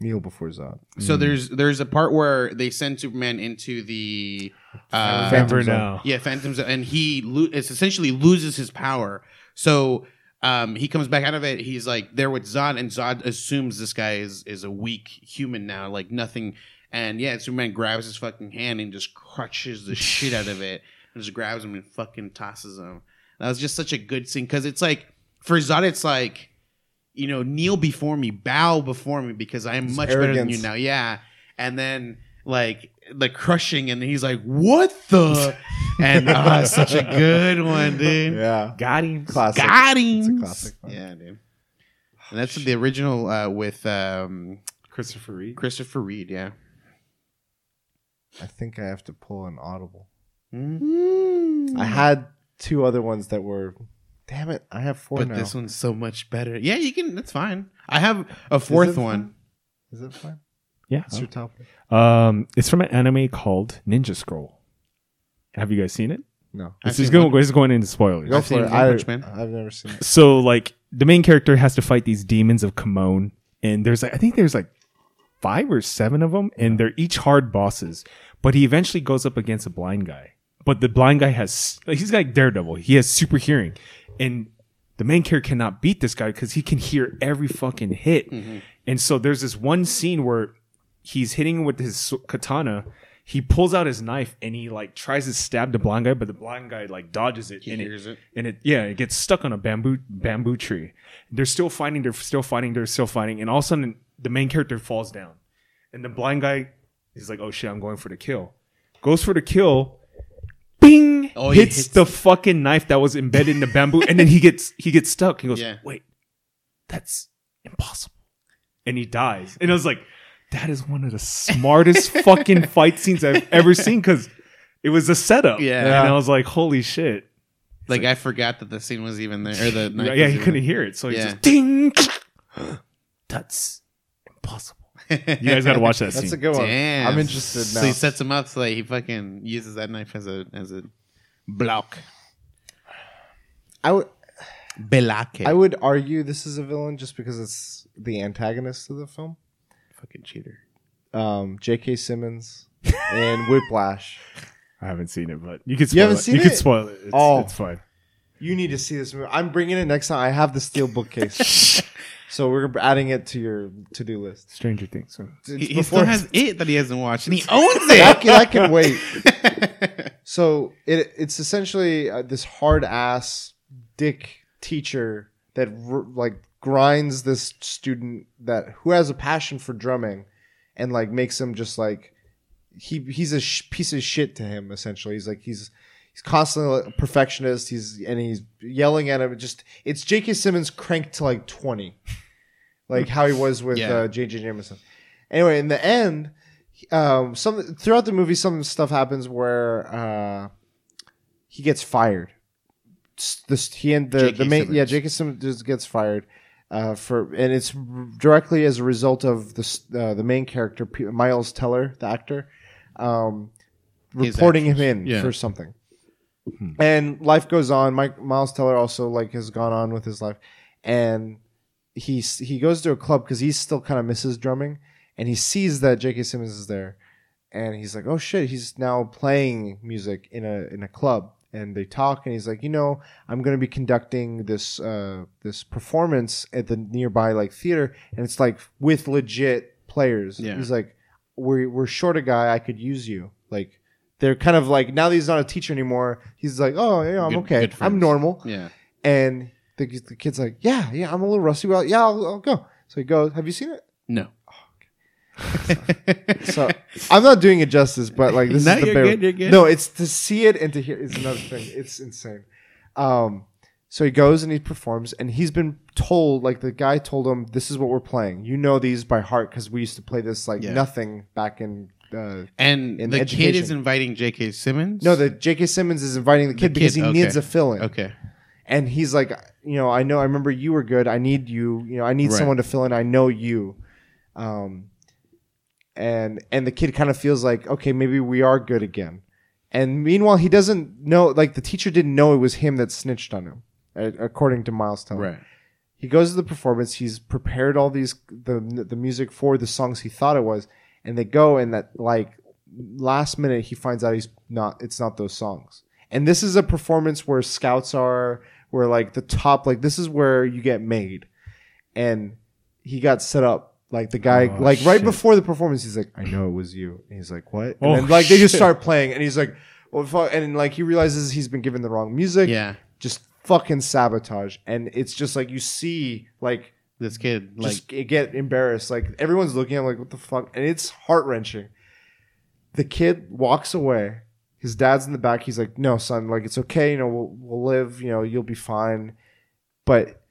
Kneel before Zod. So there's there's a part where they send Superman into the uh, Phantom Remember Zone. now. Yeah, Phantom Zone, and he lo- it's essentially loses his power. So um, he comes back out of it. He's like there with Zod, and Zod assumes this guy is is a weak human now, like nothing. And yeah, Superman grabs his fucking hand and just crushes the shit out of it, and just grabs him and fucking tosses him. That was just such a good scene because it's like for Zod, it's like you know kneel before me, bow before me because I am much better than you now. Yeah, and then like the crushing, and he's like, "What the?" and ah, such a good one, dude. Yeah. Got him. Classic. Got It's a him. classic. one. Yeah, dude. And that's the original uh, with um, Christopher Reeve. Christopher Reeve. Yeah. I think I have to pull an audible. Mm. I had two other ones that were. Damn it! I have four But now. this one's so much better. Yeah, you can. That's fine. I have a fourth fine? one. Is it fine? Yeah. What's your top? Um, it's from an anime called Ninja Scroll. Have you guys seen it? No. I've This is seen going. one. This is going into spoilers. Go I've for seen it. One I, Punch Man. I've never seen it. So like the main character has to fight these demons of Kimon, and there's like I think there's like five or seven of them, and they're each hard bosses. But he eventually goes up against a blind guy. But the blind guy has like, he's like Daredevil. He has super hearing, and the main character cannot beat this guy because he can hear every fucking hit. Mm-hmm. And so there's this one scene where he's hitting with his katana. He pulls out his knife and he like tries to stab the blind guy, but the blind guy like dodges it. He and hears it. and it yeah it gets stuck on a bamboo bamboo tree they're still fighting they're still fighting they're still fighting and all of a sudden the main character falls down and the blind guy is like oh shit i'm going for the kill goes for the kill bing Oh, hits, hits- the fucking knife that was embedded in the bamboo and then he gets he gets stuck he goes Yeah. wait that's impossible and he dies and i was like that is one of the smartest fucking fight scenes i've ever seen because it was a setup Yeah. and i was like holy shit Like I forgot that the scene was even there, or the knife yeah, he couldn't hear it, so he Yeah. just ding. That's impossible. There. You guys got to watch that That's a good one. Damn. I'm interested So now. he sets him up so that he fucking uses that knife as a as a block. I would Belake. I would argue this is a villain just because it's the antagonist of the film. fucking cheater. Um, J.K. Simmons and Whiplash. I haven't seen it, but you could You spoil haven't it. seen you could spoil it. It's, Oh. it's fine. You need to see this movie. I'm bringing it next time. I have the steel bookcase. So we're adding it to your to do list. Stranger Things. So. He, he still has it that he hasn't watched, and he owns that it. can, that can wait. So it it's essentially uh, this hard ass dick teacher that r- like grinds this student that who has a passion for drumming and like makes him just like he he's a sh- piece of shit to him essentially. He's like he's he's constantly a perfectionist. He's and he's yelling at him. It Just it's J.K. Simmons cranked to like twenty, like how he was with Yeah. uh, J.J. Jameson. Anyway, in the end, um, some throughout the movie, some stuff happens where uh, he gets fired. S- This he and the J.K. the main Simmons. yeah J.K. Simmons just gets fired uh, for and it's directly as a result of this uh, the main character P- Miles Teller the actor um, His reporting him in Yeah. for something. And life goes on. Mike Miles Teller also like has gone on with his life, and he's he goes to a club because he still kind of misses drumming, and he sees that J.K. Simmons is there, and he's like, "Oh shit!" He's now playing music in a in a club, and they talk, and he's like, "You know, I'm going to be conducting this uh, this performance at the nearby like theater, and it's like with legit players." Yeah. He's like, "We're we're short a guy. I could use you." Like they're kind of like now that he's not a teacher anymore. He's like, "Oh yeah, I'm Good- okay. good I'm friends. normal." Yeah. And the, the kid's like, "Yeah, yeah, I'm a little rusty. Well, yeah, I'll, I'll go." So he goes. Have you seen it? No. So I'm not doing it justice, but like this No, is the you're bare- good, you're good. No, it's to see it and to hear. is another thing. It's insane. Um, so he goes and he performs, and he's been told, like the guy told him, "This is what we're playing. You know these by heart because we used to play this like Yeah. nothing back in." Uh, and In the kid is inviting J.K. Simmons. no, the J.K. Simmons is inviting the kid because kid, he okay. needs a fill-in. Okay. and he's like, you know, I know, I remember you were good. I need you. You know, I need Right. someone to fill in. I know you. Um, and and the kid kind of feels like, okay, maybe we are good again. And meanwhile, he doesn't know. Like the teacher didn't know it was him that snitched on him, according to Miles Teller. Right. He goes to the performance. He's prepared all these the the music for the songs he thought it was, and they go and that like last minute he finds out he's not. It's not those songs. And this is a performance where scouts are, where like the top, like this is where you get made. And he got set up. Like the guy, Oh, like right before the performance, he's like, "I know it was you." And he's like, "What?" And Oh, then like they just start playing, and he's like, "Well," fuck," and like he realizes he's been given the wrong music Yeah. just fucking sabotage and it's just like you see like This kid, like, just get embarrassed. Like everyone's looking at him like what the fuck? And it's heart-wrenching. The kid walks away. His dad's in the back. He's like no son like it's okay. You know we'll, we'll live. You know you'll be fine. But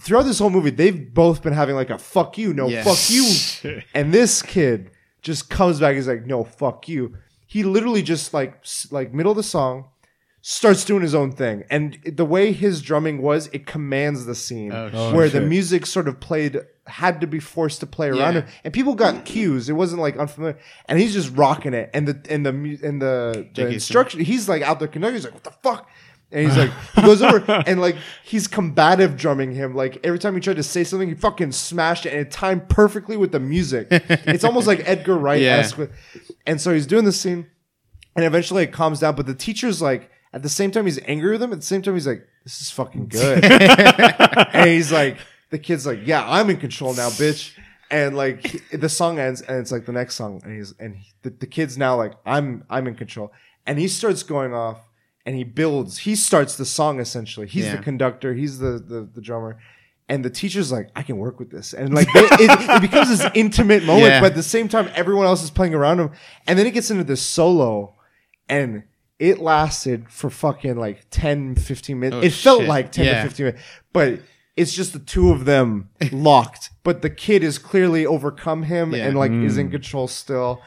throughout this whole movie they've both been having like a fuck you no Yeah. fuck you. And this kid just comes back. He's like no fuck you. He literally just like s- like middle of the song starts doing his own thing. And the way his drumming was it commands the scene Oh, Oh, where the shit. music sort of played had to be forced to play around Yeah. him. And people got cues. It wasn't like unfamiliar. And he's just rocking it. And the and the mu- and the, the J.K. instruction he's like out there conducting he's like what the fuck? And he's like he goes over and like he's combative drumming him. Like every time he tried to say something he fucking smashed it and it timed perfectly with the music. It's almost like edgar wright esque and so he's doing this scene and eventually it calms down but the teacher's like at the same time he's angry with him. At the same time he's like this is fucking good. And he's like the kid's like yeah i'm in control now bitch. And like the song ends and it's like the next song and he's and he, the, the kid's now like i'm i'm in control. And he starts going off and he builds he starts the song essentially. He's Yeah. the conductor he's the, the the drummer. And the teacher's like i can work with this. And like they, it, it becomes this intimate moment Yeah. but at the same time everyone else is playing around him. And then it gets into this solo and it lasted for fucking like 10 15 minutes Oh, it felt shit. like 10 Yeah. to 15 minutes but it's just the two of them locked but the kid has clearly overcome him Yeah. and like is in mm. control still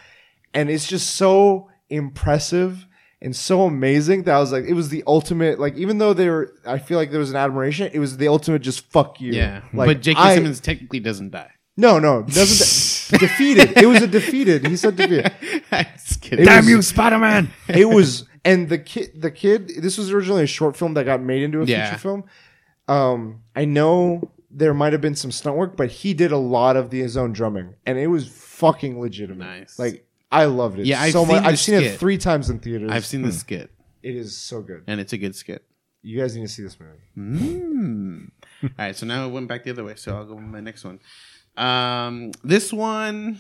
and it's just so impressive and so amazing that I was like, it was the ultimate. Like, even though they were, I feel like there was an admiration. It was the ultimate. Just fuck you. yeah. Like, but J.K. I- Simmons technically doesn't die. No, no, doesn't defeated. It was a defeated. He said defeated. Just kidding. It Damn was- you, Spider Man! It was, and the kid, the kid. This was originally a short film that got made into a Yeah. feature film. Um, I know there might have been some stunt work, but he did a lot of the, his own drumming, and it was fucking legitimate. Nice. Like I loved it. Yeah, I've so seen much. I've seen it three times in theaters. I've seen the skit, It is so good. and it's a good skit. You guys need to see this movie. Mm. All right, so now it went back the other way. So I'll go with my next one. Um, this one,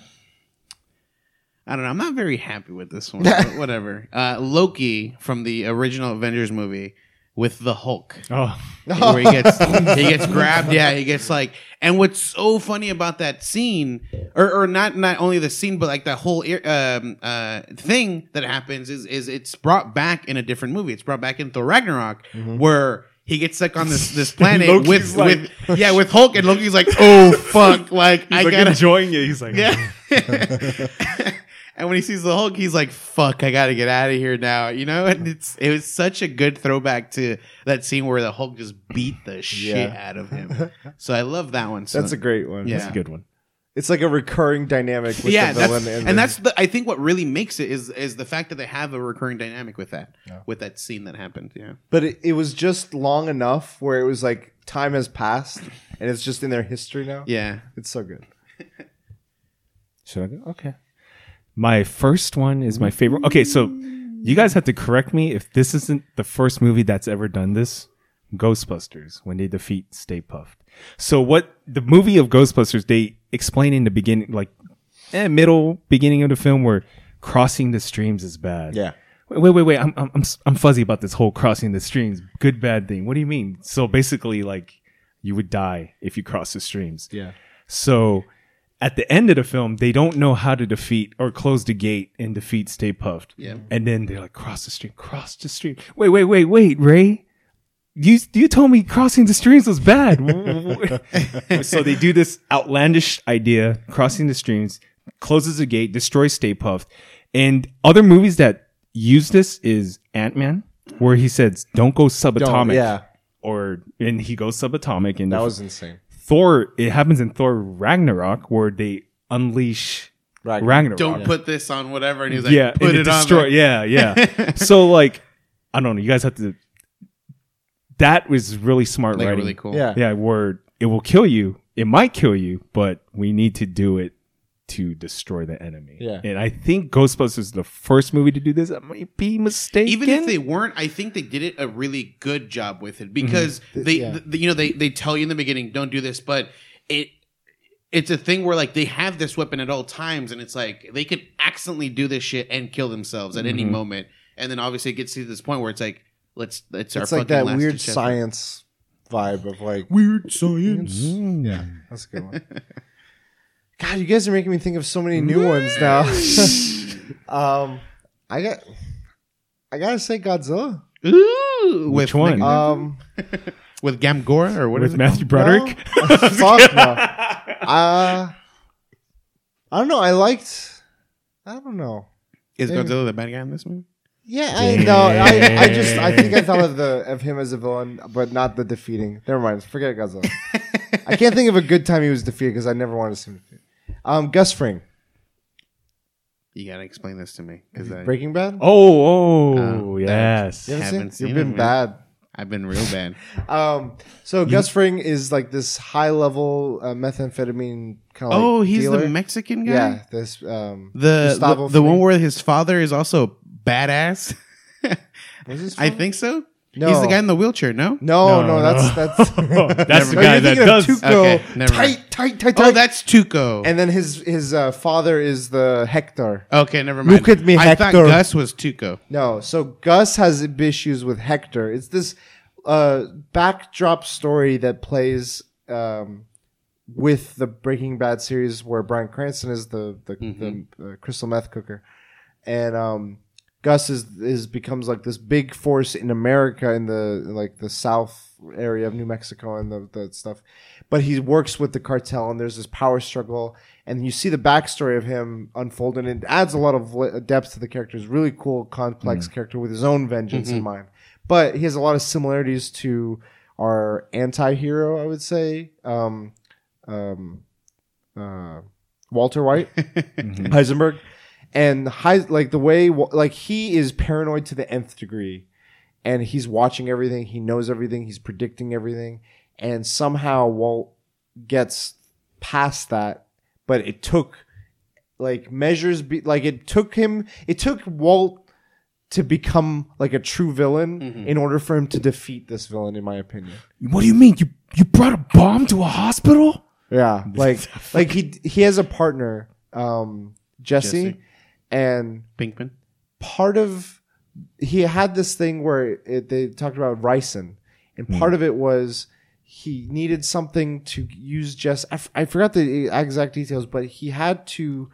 I don't know. I'm not very happy with this one. but whatever. Uh, Loki from the original Avengers movie with the Hulk, Oh, where he gets he gets grabbed. Yeah, he gets like. And what's so funny about that scene, or, or not not only the scene, but like the whole um, uh, thing that happens is is it's brought back in a different movie. It's brought back in Thor Ragnarok, where he gets stuck on this this planet with like- with yeah with Hulk, and Loki's like, oh fuck, like he's I like gotta enjoying it. He's like, yeah. Oh. and when he sees the Hulk, he's like, "Fuck, I gotta get out of here now." You know, and it's it was such a good throwback to that scene where the Hulk just beat the shit Yeah. out of him. So I love that one. So, That's a great one. Yeah. that's a good one. It's like a recurring dynamic with yeah, the that's, villain and, that's the I think what really makes it is is the fact that they have a recurring dynamic with that Yeah. with that scene that happened. Yeah, but it, it was just long enough where it was like time has passed and it's just in their history now. yeah. It's so good. Should I go? Okay. My first one is my favorite. Okay, so you guys have to correct me if this isn't the first movie that's ever done this. Ghostbusters when they defeat Stay Puffed. So what the movie of Ghostbusters they explain in the beginning, like eh, middle beginning of the film, where crossing the streams is bad. Yeah. Wait, wait, wait, wait. I'm, I'm, I'm, I'm fuzzy about this whole crossing the streams, good, bad thing. What do you mean? So basically, like, you would die if you cross the streams. Yeah. So at the end of the film, they don't know how to defeat or close the gate and defeat Stay Puffed. Yeah. And then they're like, cross the stream, cross the stream. Wait, wait, wait, wait, Ray. You you told me crossing the streams was bad. so they do this outlandish idea, crossing the streams, closes the gate, destroys Stay Puffed. And other movies that use this is Ant Man, where he says, "Don't go subatomic." yeah. Or and he goes subatomic, and That was insane. Thor, it happens in Thor Ragnarok where they unleash Ragnarok. Ragnarok. Don't put this on whatever, and he's like, yeah, "Put and it, on." destroy. there. Yeah, yeah. so like, I don't know. You guys have to. That was really smart Like writing. really cool. Yeah. Yeah, where it will kill you. It might kill you, but we need to do it to destroy the enemy. Yeah. and I think Ghostbusters is the first movie to do this. I might be mistaken. even if they weren't, I think they did it a really good job with it because mm-hmm. they, Yeah. th- you know, they they tell you in the beginning, don't do this, but it it's a thing where like they have this weapon at all times, and it's like they could accidentally do this shit and kill themselves at any mm-hmm. moment, and then obviously it gets to this point where it's like, let's it's our It's like fucking that last weird ditch science vibe of like weird science. Yeah, that's a good one. God, you guys are making me think of so many new ones now. um, I got, I gotta say Godzilla. Ooh, Which with one? Um, with Gamgora or what is With it Matthew no? Broderick. fuck no. Uh, I don't know. I liked. I don't know. Is Maybe. Godzilla the bad guy in this movie? Yeah, I know. I, I just I think I thought of the of him as a villain, but not the defeating. Never mind. Forget Godzilla. I can't think of a good time he was defeated because I never wanted to see him defeated. Um, Gus Fring, You gotta explain this to me because I Breaking Bad. Oh, oh, Oh, yes. You haven't haven't seen? seen You've been it, man. bad. I've been real bad. Um, so Gus Fring is like this high level uh, methamphetamine kind of. oh, like he's dealer. the Mexican guy. Yeah, this um The Gustavo the, the one where his father is also badass. Was this I think so. No. He's the guy in the wheelchair. No. No, No, no, that's that's That's the No, guy you're that thinking of does. Tuco. Okay, never tight, mind. tight, tight, Oh, that's Tuco. and then his his uh, father is the Hector. okay, never mind. Look at me, Hector. I thought Gus was Tuco. No, so Gus has issues with Hector. It's this uh, backdrop story that plays um, with the Breaking Bad series, where Bryan Cranston is the the, the uh, crystal meth cooker, and um, Gus is is becomes like this big force in America in the like the South area of New Mexico and the, the stuff. But he works with the cartel, and there's this power struggle, and you see the backstory of him unfold, and it adds a lot of li- depth to the character. It's really cool, complex character with his own vengeance in mind. But he has a lot of similarities to our anti-hero, I would say. Um, um, uh, Walter White, Heisenberg, and Heis- like the way like he is paranoid to the nth degree, and he's watching everything, he knows everything, he's predicting everything, and somehow Walt gets past that, but it took like measures be like it took him it took Walt to become like a true villain in order for him to defeat this villain in my opinion. What do you mean? You You brought a bomb to a hospital? Yeah, like like he he has a partner, um, Jesse, Jesse. And Pinkman. part of he had this thing where it, they talked about ricin, and part of it was he needed something to use Jess. I, f- I forgot the exact details, but he had to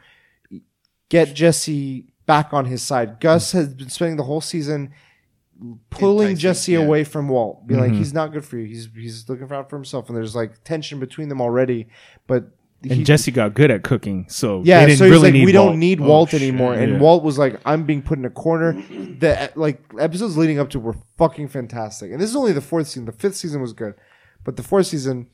get Jesse back on his side. Gus has been spending the whole season pulling Enticing, Jesse yeah. away from Walt, being like, Mhm. "He's not good for you. He's he's looking out for himself." And there's like tension between them already, but. And he- Jesse got good at cooking, so yeah, they didn't so he's really like, need we Walt. don't need Oh, Walt shit. anymore. And Yeah. Walt was like, I'm being put in a corner. The like episodes leading up to were fucking fantastic. And this is only the fourth season. The fifth season was good, but the fourth season,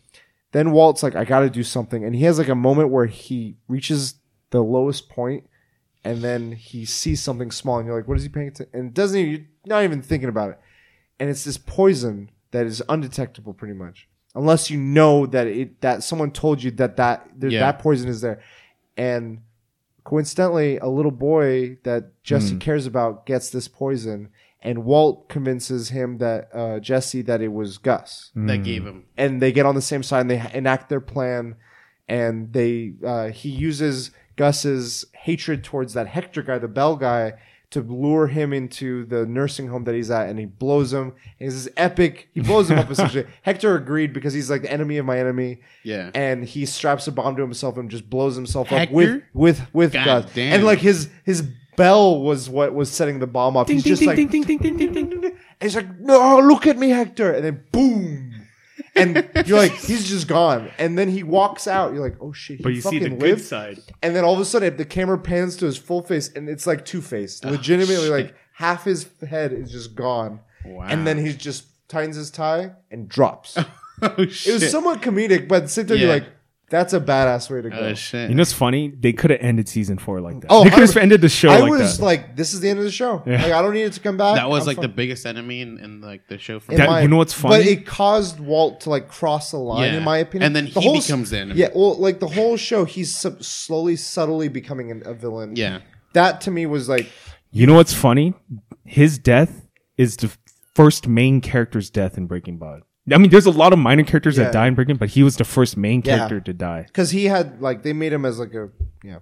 then Walt's like, I got to do something, and he has like a moment where he reaches the lowest point, and then he sees something small, and you're like, what is he paying attention? And doesn't even, you're not even thinking about it, and it's this poison that is undetectable, pretty much, unless you know that it that someone told you that that there, Yeah. that poison is there, and coincidentally, a little boy that Jesse Hmm. cares about gets this poison, and Walt convinces him that uh, Jesse that it was Gus, Mm. That gave him. and they get on the same side and they enact their plan, and they uh, he uses Gus's hatred towards that Hector guy, the Bell guy. To lure him into the nursing home that he's at, and he blows him. And it's this epic. He blows him up essentially. Hector agreed because he's like the enemy of my enemy Yeah. and he straps a bomb to himself and just blows himself Hector? up with with with God Gus. damn. And like his his bell was what was setting the bomb off. he's just like ding, ding, ding, ding, ding, ding. and he's like, no, look at me, Hector, and then boom. And you're like, he's just gone. And then he walks out. You're like, oh shit, he But you see fucking the good side. And then all of a sudden, the camera pans to his full face, and it's like two faced. Legitimately, like half his head is just gone. Wow. And then he just tightens his tie and drops. oh shit. It was somewhat comedic, but at the same time, you're Yeah. like, that's a badass way to go. Oh shit. You know what's funny? They could have ended season four like that. Oh, they could have ended the show I like was that. like, this is the end of the show. Yeah. Like, I don't need it to come back. that was I'm like fine. the biggest enemy in, in like the show for In That- you know what's funny? But it caused Walt to like cross the line, Yeah. in my opinion. And then The he whole- becomes the enemy. Yeah, well, like the whole show, he's sub- slowly, subtly becoming an, a villain. Yeah. that to me was like, You know what's funny? His death is the first main character's death in Breaking Bad. I mean, there's a lot of minor characters Yeah. that die in Breaking, but he was the first main Yeah. character to die. because he had like they made him as like a yeah.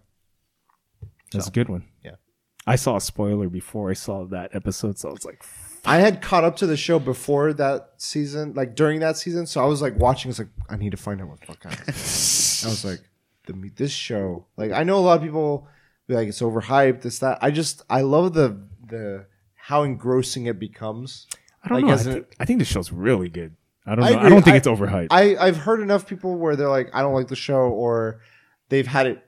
That's a good one. Yeah. I saw a spoiler before I saw that episode, so I was like, I had caught up to the show before that season, like during that season. So I was like watching. It's like I need to find out what the fuck happened. I was like, the this show. Like I know a lot of people be like it's overhyped. This that. I just I love the the how engrossing it becomes. I don't Like, know. I, as a- think, I think the show's really good. I don't I know. I, agree. don't think I- it's overhyped. I I've heard enough people where they're like I don't like the show or they've had it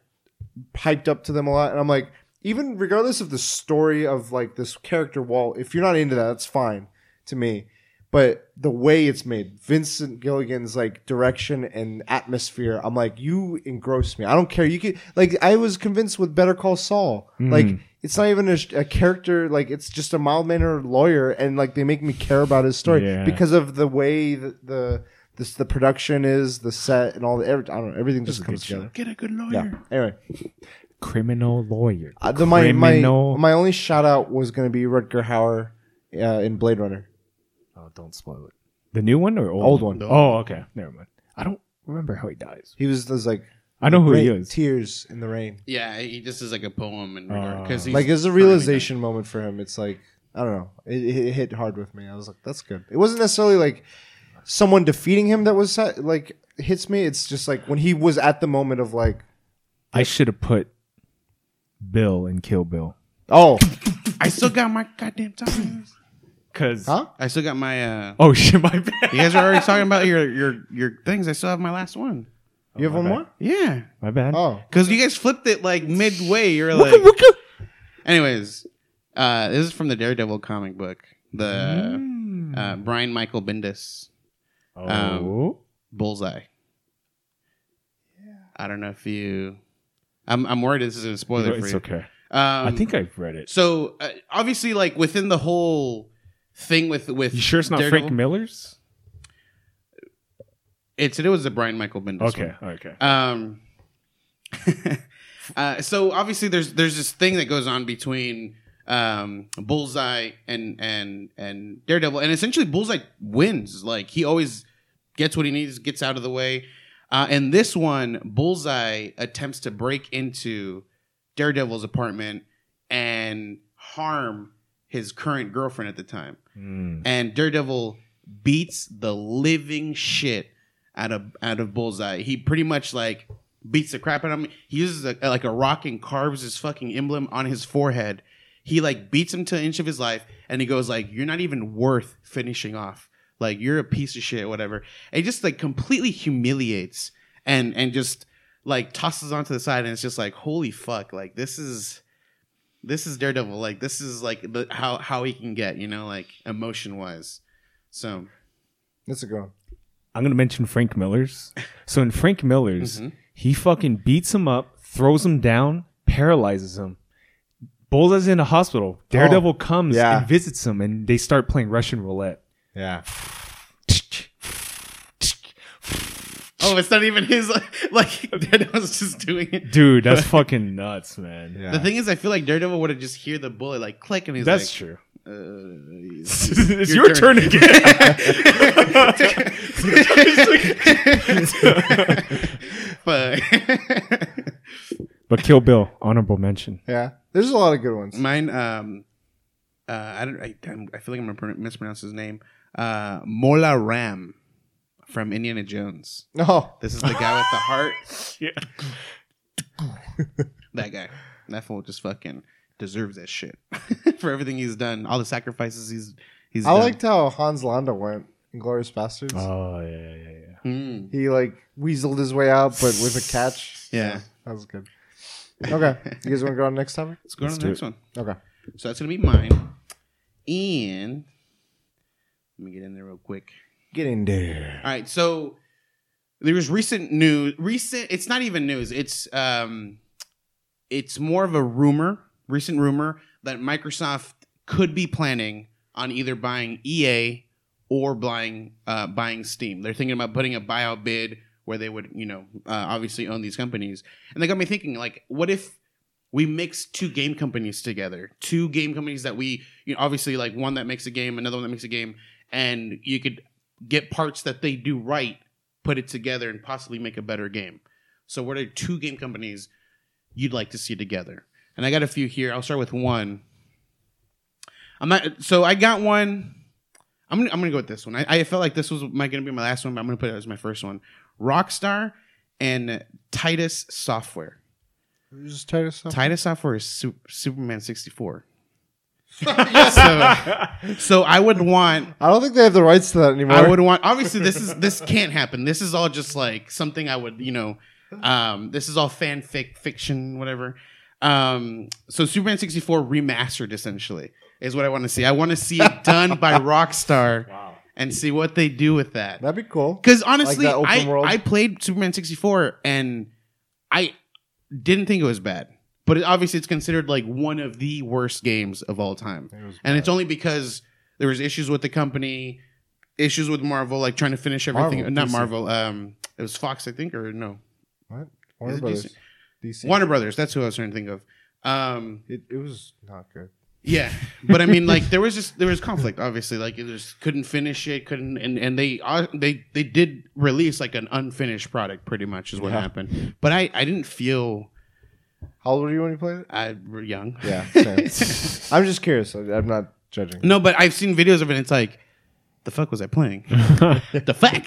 hyped up to them a lot, and I'm like even regardless of the story of like this character Walt, if you're not into that, that's fine to me. But the way it's made, Vincent Gilligan's like direction and atmosphere, I'm like, you engross me. I don't care. You could like, I was convinced with Better Call Saul. Like, it's not even a, a character. Like, it's just a mild mannered lawyer, and like they make me care about his story Yeah. because of the way that the this the production is, the set, and all the. Every, I don't know. Everything just comes together. Get a good lawyer. Yeah. Anyway, Criminal lawyer. uh, the, my my Criminal- my only shout out was going to be Rutger Hauer uh, in Blade Runner. Don't spoil it. The new one or old, Old one. Oh, okay. Never mind. I don't remember how he dies. He was this like I know who he rain- is. Tears in the rain. Yeah, he just is like a poem in regard Uh, because Like it's a realization moment for him. It's like I don't know. It, it hit hard with me. I was like, that's good. It wasn't necessarily like someone defeating him that was sa- like hits me. It's just like when he was at the moment of like, I should have put Bill in Kill Bill. oh, I still got my goddamn time. Cause huh? I still got my. uh oh shit, my bad. You guys are already talking about your your your things. I still have my last one. You have one bad. more? Yeah, My bad. Oh, because you guys flipped it like midway. You're like, anyways. Uh, this is from the Daredevil comic book. The Mm. uh, Brian Michael Bendis oh. um, Bullseye. I don't know if you. I'm I'm worried this is a spoiler for it's you. okay. Um, I think I've read it. so. Uh, obviously, like within the whole thing with with You sure it's not Daredevil- Frank Miller's? It's it was a Brian Michael Bendis. Okay, one. okay. Um. uh, so obviously, there's there's this thing that goes on between um, Bullseye and and and Daredevil, and essentially Bullseye wins. Like he always gets what he needs, gets out of the way. Uh, and this one, Bullseye attempts to break into Daredevil's apartment and harm his current girlfriend at the time. Mm. And Daredevil beats the living shit out of out of Bullseye. He pretty much like beats the crap out of him. He uses a, like a rock and carves his fucking emblem on his forehead. He like beats him to an inch of his life, and he goes like, "You're not even worth finishing off. Like you're a piece of shit, whatever." And he just like completely humiliates and and just like tosses onto the side, and it's just like, "Holy fuck!" Like this is this is Daredevil. Like this is like the how how he can get, you know, like emotion wise. So That's a good one. I'm gonna mention Frank Miller's. So in Frank Miller's, Mhm. he fucking beats him up, throws him down, paralyzes him. Bullseye's in a hospital. Daredevil comes yeah. and visits him, and they start playing Russian roulette. Yeah. Oh, it's not even his. Like Daredevil's just doing it. Dude, that's fucking nuts, man. Yeah. The thing is, I feel like Daredevil would have just hear the bullet like click, and he's That's like, true. uh, it's your, turn, again. but but Kill Bill, honorable mention. Yeah. There's a lot of good ones. mine, um, uh, I don't. I, I'm- feel like I'm gonna mispronounce his name. Uh, Mola Ram from Indiana Jones. No. This is the guy with the heart. Yeah. That guy. That fool just fucking deserves that shit for everything he's done, all the sacrifices he's he's. I done. liked how Hans Landa went in Glorious Bastards. Oh yeah, yeah, yeah. Mm. he like weaseled his way out, but with a catch. Yeah. That was good. Okay. You guys want to go on next topic? Let's go on to the next do one. Okay. So that's gonna be mine. And let me get in there real quick. Get in there. All right, so there was recent news. Recent, it's not even news. It's um, it's more of a rumor. Recent rumor that Microsoft could be planning on either buying EA or buying uh, buying Steam. They're thinking about putting a buyout bid where they would, you know, uh, obviously own these companies. And they got me thinking, like, what if we mix two game companies together? Two game companies that we, you know, obviously like one that makes a game, another one that makes a game, and you could get parts that they do right, put it together, and possibly make a better game. So, what are two game companies you'd like to see together? And I got a few here. I'll start with one. I'm not. So I got one. I'm gonna, I'm gonna go with this one. I, I felt like this was my gonna be my last one, but I'm gonna put it as my first one. Rockstar and Titus Software. Who's Titus? Software? Titus Software is Su- Superman 64. So, so I would want I don't think they have the rights to that anymore. I would want obviously this is this can't happen. This is all just like something I would, you know, um this is all fanfic fiction, whatever. Um so Superman 64 remastered essentially is what I want to see. I want to see it done by Rockstar Wow. and see what they do with that. That'd be cool. Because honestly, that open I, world? I played Superman 64 and I didn't think it was bad. But it, obviously, it's considered like one of the worst games of all time. It And it's only because there was issues with the company, issues with Marvel, like trying to finish everything. Marvel, Not DC. Marvel. Um, it was Fox, I think, or no, What? Warner Brothers. DC? DC. Warner Brothers. That's who I was trying to think of. Um, It, it was not good. yeah, but I mean, like there was just there was conflict. Obviously, like it just couldn't finish it, couldn't, and and they uh, they they did release like an unfinished product, pretty much is what Yeah. happened. But I I didn't feel How old were you when you played it? I were young. Yeah. same. I'm just curious. I- I'm not judging. no, but I've seen videos of it. and It's like, the fuck was I playing? the fuck.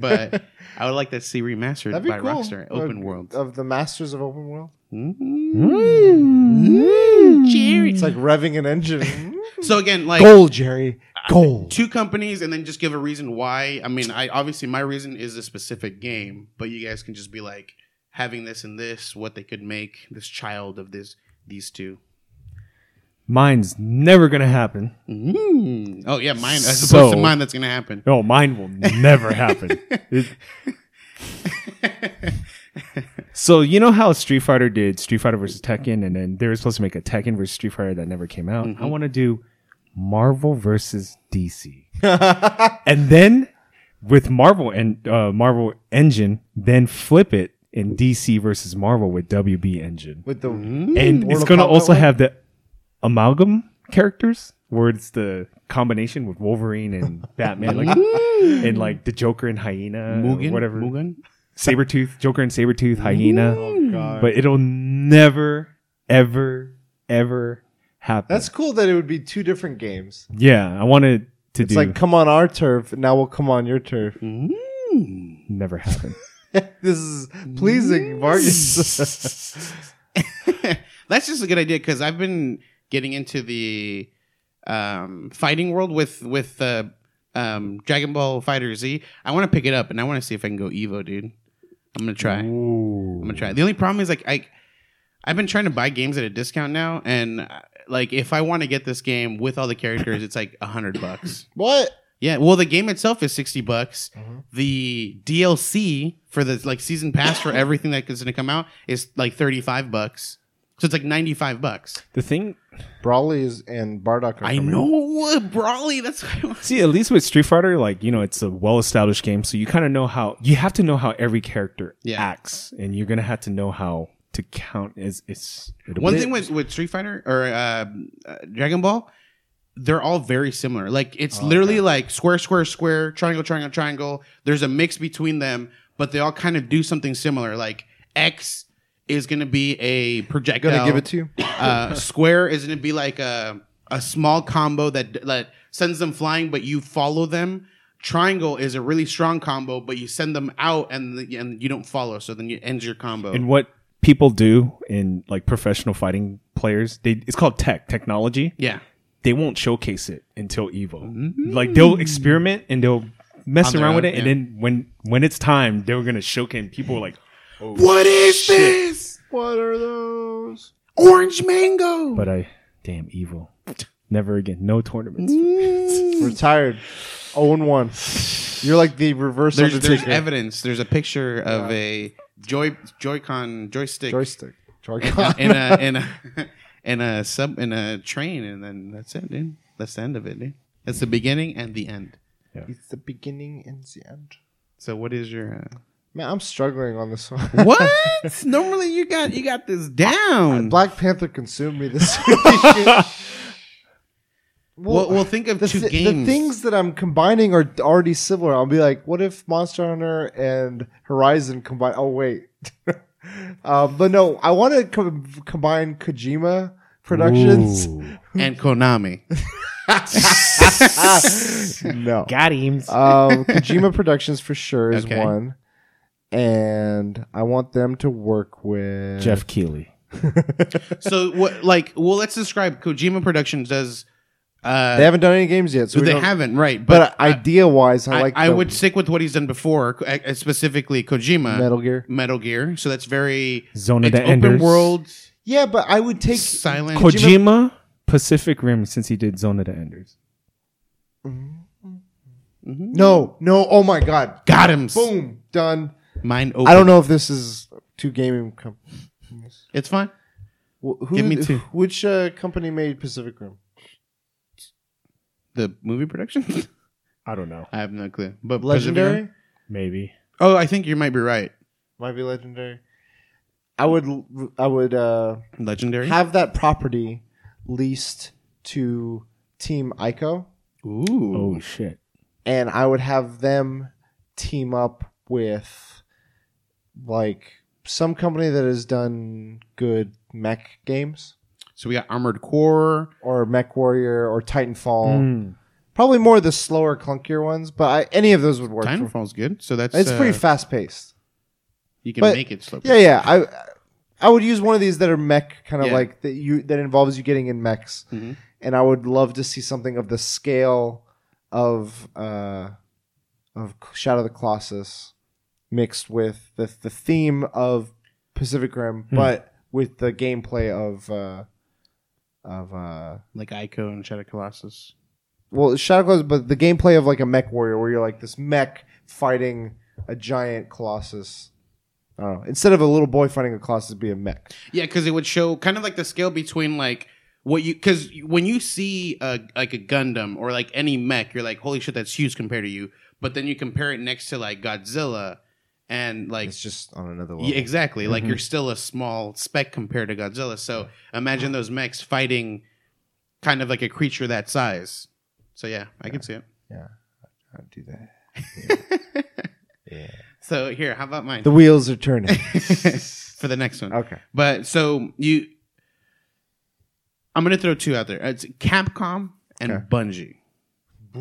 But I would like to see remastered That'd be by cool. Rockstar, open Of- world. Of the masters of open world. Mm-hmm. Mm. Jerry. It's like revving an engine. So again, like Gold, Jerry. Gold. two companies and then just give a reason why. I mean, I obviously my reason is a specific game, but you guys can just be like having this and this, what they could make this child of this these two. Mine's never gonna happen. Mm. Oh yeah, mine as So- opposed to mine that's gonna happen. No, mine will never happen. It- so you know how Street Fighter did Street Fighter versus Tekken, and then they were supposed to make a Tekken versus Street Fighter that never came out. I want to do Marvel versus DC, and then with Marvel and uh, Marvel Engine, then flip it in DC versus Marvel with WB Engine, With the Mm. and Mortal it's gonna Kombat also one? have the amalgam characters where it's the combination with Wolverine and Batman, like and like the Joker and Hyena, or Mugen, whatever, Mugen. Sabretooth, Joker and Sabretooth, Hyena. Oh god. But it'll never, ever, ever happen. That's cool that it would be two different games. yeah. I wanted to It's do It's like come on our turf, now we'll come on your turf. Mm. never happen. this is pleasing, Vargas. That's just a good idea because I've been getting into the um, fighting world with with uh, um, Dragon Ball Fighter Z. I want to pick it up and I want to see if I can go Evo, dude. I'm gonna try. I'm gonna try. The only problem is like I, I've been trying to buy games at a discount now, and like if I want to get this game with all the characters, it's like a hundred bucks. what? Yeah, well, the game itself is sixty bucks. Uh-huh. The DLC for the like season pass for everything that is going to come out is like thirty five bucks. So it's like ninety five bucks. The thing, Broly is and Bardock are I coming. know, Broly. That's what I want. see, at least with Street Fighter, like you know, it's a well-established game, so you kind of know how you have to know how every character Yeah. acts, and you're gonna have to know how to count. Is it's One thing with with Street Fighter or uh, uh, Dragon Ball, they're all very similar. Like it's literally like square, square, square, triangle, triangle, triangle. There's a mix between them, but they all kind of do something similar. Like X is going to be a projectile. Gonna give it to you. uh, square is going to be like a a small combo that that sends them flying, but you follow them. Triangle is a really strong combo, but you send them out and the, and you don't follow, so then you end your combo. and what people do in like professional fighting players, they it's called tech technology. yeah, They won't showcase it until Evo. Mm-hmm. Like they'll experiment and they'll mess On their around with own, it, and then when when it's time, they're gonna showcase. and People are like, oh, what is this? What are those? Orange mango. but I damn Evo. Never again. No tournaments. Mm. Retired. 0 and 1. You're like the reverse there's, there's evidence. There's a picture of a Joy Joy-Con joystick Joystick. Joy-Con. in a in a in a sub in a train, and then that's it, dude. That's the end of it, dude. That's the beginning and the end. it's the beginning and the end. So, what is your uh... Man, I'm struggling on this one. what? Normally, you got you got this down. Black Panther consumed me this week. well, well, think of the, two thi- games. the things that I'm combining are already similar. I'll be like, what if Monster Hunter and Horizon combine? Oh wait, um, but no, I want to com- combine Kojima Productions. Ooh. and Konami. no, Got him. um, Kojima Productions for sure is Okay. one, and I want them to work with Geoff Keighley. so, what? Like, well, let's describe Kojima Productions does. Uh, They haven't done any games yet, so we they don't- haven't, right? But, I- idea wise, I, I, like. I the would stick with what he's done before, uh, specifically Kojima, Metal Gear. Metal Gear. So that's very Zone of it's the open Enders. world, Yeah, but I would take silent. Kojima, Pacific Rim, since he did Zone of the Enders. No, no. Oh my god. Got him. Boom. Done. Mind open. I don't know if this is two gaming companies. It's fine. Who, Give me two. Which uh, company made Pacific Rim? The movie production. I don't know. I have no clue. But Legendary. Maybe. Oh, I think you might be right. Might be legendary. I would. I would uh, Legendary. have that property leased to Team Ico, Ooh. Oh shit. and I would have them team up with like some company that has done good mech games. So we got Armored Core. or Mech Warrior or Titanfall. Mm. Probably more of the slower, clunkier ones, but I, any of those would work. for- Titanfall's good. So that's It's uh, pretty fast paced. You can but- make it slow. Yeah, yeah. I I would use one of these that are mech kind of Yeah. like that you that involves you getting in mechs, Mhm. and I would love to see something of the scale of uh of Shadow of the Colossus mixed with the the theme of Pacific Rim, Hmm. but with the gameplay of uh of uh Like Ico and Shadow Colossus. well Shadow Colossus, but the gameplay of like a mech warrior where you're like this mech fighting a giant colossus. I don't know. Instead of a little boy fighting a colossus, be a mech. Yeah, because it would show kind of like the scale between like what you because when you see a like a Gundam or like any mech, you're like, holy shit, that's huge compared to you. But then you compare it next to like Godzilla, and like It's just on another level. yeah, exactly, like Mm-hmm. you're still a small speck compared to Godzilla. So imagine those mechs fighting kind of like a creature that size. So yeah, I can see it. Yeah, I'd do that. yeah. So here, how about mine The wheels are turning. for the next one? okay. But so you, I'm gonna throw two out there. It's Capcom and Okay. Bungie.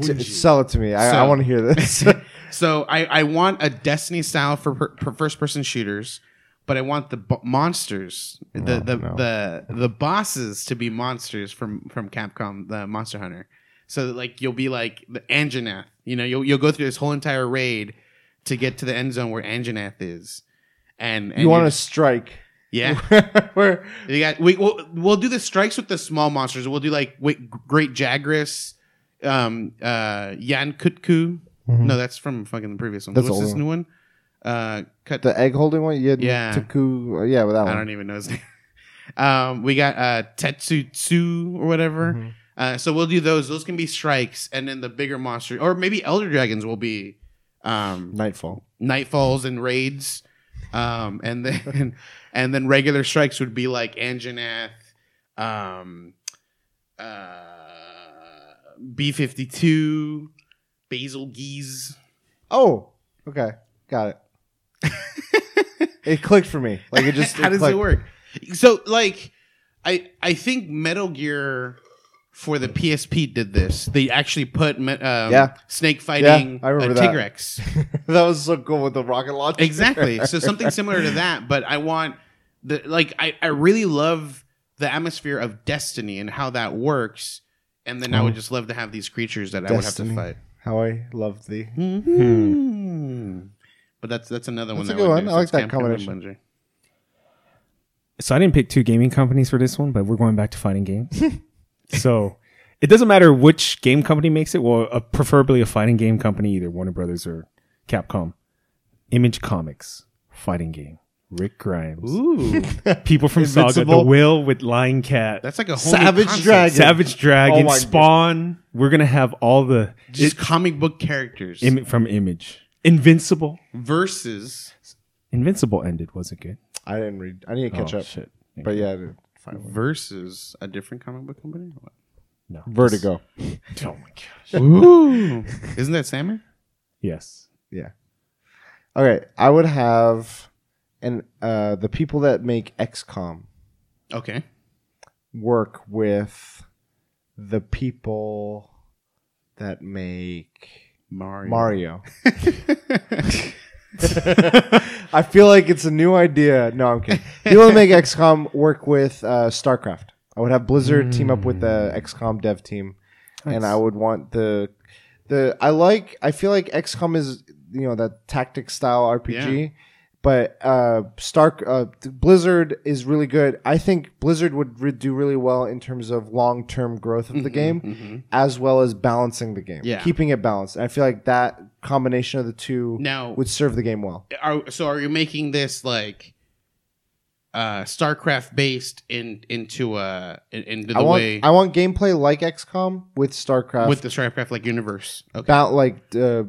T- sell it to me. I, I want to hear this. So I, I want a Destiny style for, per, for first person shooters, but I want the bo- monsters, the Oh, the, no. the the bosses to be monsters from from Capcom, the Monster Hunter. So that, like you'll be like the Anjanath. You know, you'll you'll go through this whole entire raid to get to the end zone where Anjanath is. And, and you want to strike? yeah. Where? You got we we'll, we'll do the strikes with the small monsters. We'll do like wait, Great Jagras, um, uh, Yian Kut-Ku. No, that's from fucking the previous one. That's What's this old new one? Uh, cut. The egg holding one? You had Yeah. Taku. uh, Yeah, with that one. I one. don't even know his name. Um, we got uh Tetsutsu or whatever. Mm-hmm. Uh, so we'll do those. Those can be strikes, and then the bigger monster, or maybe Elder Dragons will be um, Nightfall. nightfalls and raids um and then and then regular strikes would be like Anjanath um uh B52 Bazelgeuse Oh, okay. Got it. it clicked for me. Like it just. how does clicked. it work so like I I think Metal Gear for the PSP did this they actually put um, Yeah. snake fighting I remember a that. Tigrex that was so cool with the rocket launcher. exactly so something similar to that but i want the like i i really love the atmosphere of destiny and how that works and then i would just love to have these creatures that i would have to fight How I love thee. Hmm. but that's that's another one That's a good one. do, I like that Capcom combination. So I didn't pick two gaming companies for this one, but we're going back to fighting games. so it doesn't matter which game company makes it. Well, uh, preferably a fighting game company, either Warner Brothers or Capcom. Image Comics fighting game. Rick Grimes. ooh People from Saga. The Invincible. Will with Lying Cat. that's like a whole new Savage concept. Dragon. Savage Dragon. Oh my Spawn. We're gonna have all the just comic book characters Im- from Image. Invincible. versus Invincible ended. Was it good? I didn't read. I need to catch Oh, up. Shit. But yeah, I did. Fine. versus a different comic book company what? No. Vertigo. Oh my gosh. ooh isn't that Sandman? Yes. Yeah. Okay, I would have, and uh, the people that make XCOM okay work with the people that make Mario Mario. I feel like it's a new idea. No, I'm kidding. People that make XCOM work with uh, StarCraft. I would have Blizzard team up with the XCOM dev team, and I would want the the. I like. I feel like XCOM is you know that tactic style RPG, Yeah. But uh, Stark uh, Blizzard is really good. I think Blizzard would re- do really well in terms of long term growth of the game, as well as balancing the game, Yeah. keeping it balanced. And I feel like that combination of the two Now- would serve the game well. are so are you making this like uh starcraft based in into uh in, into the I want way I want gameplay like XCOM with StarCraft with the starcraft like universe okay about like uh,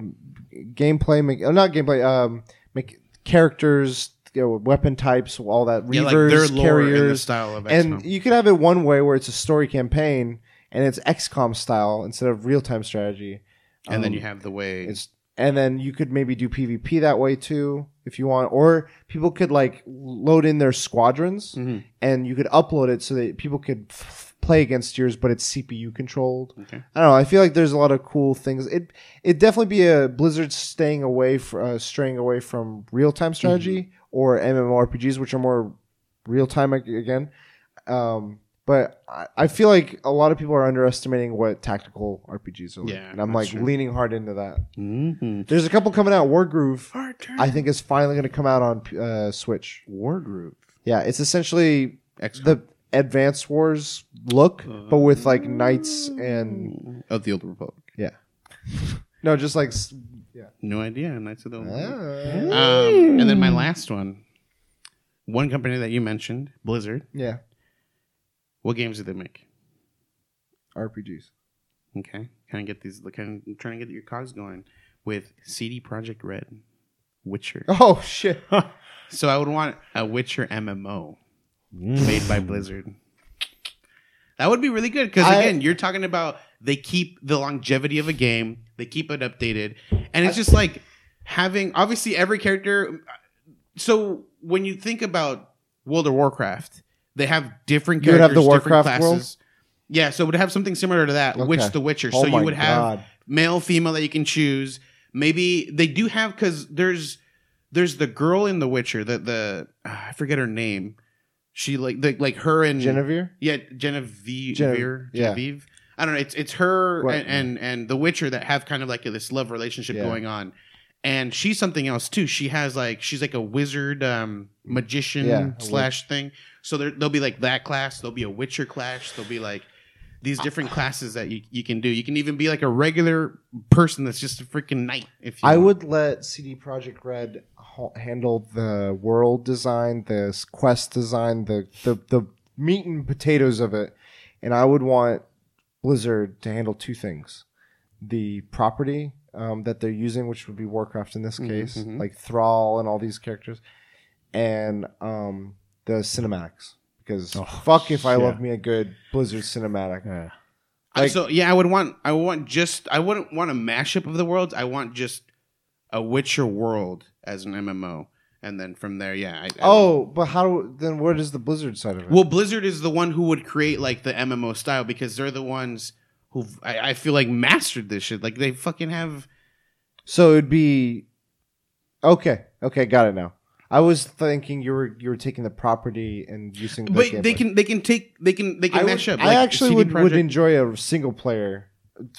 gameplay, me- uh, not gameplay, um, make characters, you know, weapon types, all that. yeah, like their lore and the carriers, style of and you could have it one way where it's a story campaign and it's XCOM style instead of real time strategy. and then Um, you have the way It's and then you could maybe do PvP that way too if you want, or people could like load in their squadrons Mhm. and you could upload it so that people could f- play against yours, but it's CPU controlled. Okay. I don't know. I feel like there's a lot of cool things. It it definitely be a Blizzard staying away for uh, straying away from real time strategy or MMORPGs, which are more real time again. Um, but I, I feel like a lot of people are underestimating what tactical RPGs are like, Yeah, and I'm like true. leaning hard into that. mm-hmm. There's a couple coming out. Wargroove, I think, is finally going to come out on uh, Switch. Wargroove Yeah, it's essentially XCOM the Advanced Wars look, but with like knights and of the old republic. Yeah. No, just like s- no idea. Knights of the old republic. Ah, um and then my last one. One company that you mentioned blizzard. Yeah, what games do they make? RPGs. Okay, kind of get these. Kind of trying to get your cogs going with CD Projekt Red, Witcher. Oh shit! So I would want a Witcher MMO made by Blizzard. That would be really good because I- again, you're talking about they keep the longevity of a game, they keep it updated, and it's just like having obviously every character. So when you think about World of Warcraft, they have different characters, have the different Warcraft world? Yeah, so it would have something similar to that, Witch Okay. the Witcher. Oh so you would have God. male, female that you can choose. Maybe they do have because there's there's the girl in The Witcher that the ah, I forget her name. She like the, like her and Genevieve. yeah Genevieve Genevieve. yeah. Genevieve. I don't know. It's it's her What? and, and and The Witcher that have kind of like this love relationship Yeah. going on. And she's something else too. She has like she's like a wizard, um, magician Yeah, slash thing. So there, there'll be like that class. There'll be a Witcher class. There'll be like these different classes that you, you can do. You can even be like a regular person that's just a freaking knight. If you I want. would let CD Projekt Red ho- handle the world design, the quest design, the, the the meat and potatoes of it, and I would want Blizzard to handle two things: the property um, that they're using, which would be Warcraft in this Mhm, case, mhm. like Thrall and all these characters, and um, the cinematics. Because Oh, fuck if I yeah. love me a good Blizzard cinematic. Yeah. I- like- so yeah, I would want I would want just I wouldn't want a mashup of the worlds. I want just a Witcher world as an MMO, and then from there, yeah. I, I- Oh, but how then? Where does the Blizzard side of it? well, Blizzard is the one who would create like the MMO style because they're the ones who I, I feel like mastered this shit. Like they fucking have. So it'd be okay. Okay, got it now. I was thinking you were you were taking the property and using. The But they can they can take they can they can I, mash would, up. I like actually would, would enjoy a single player.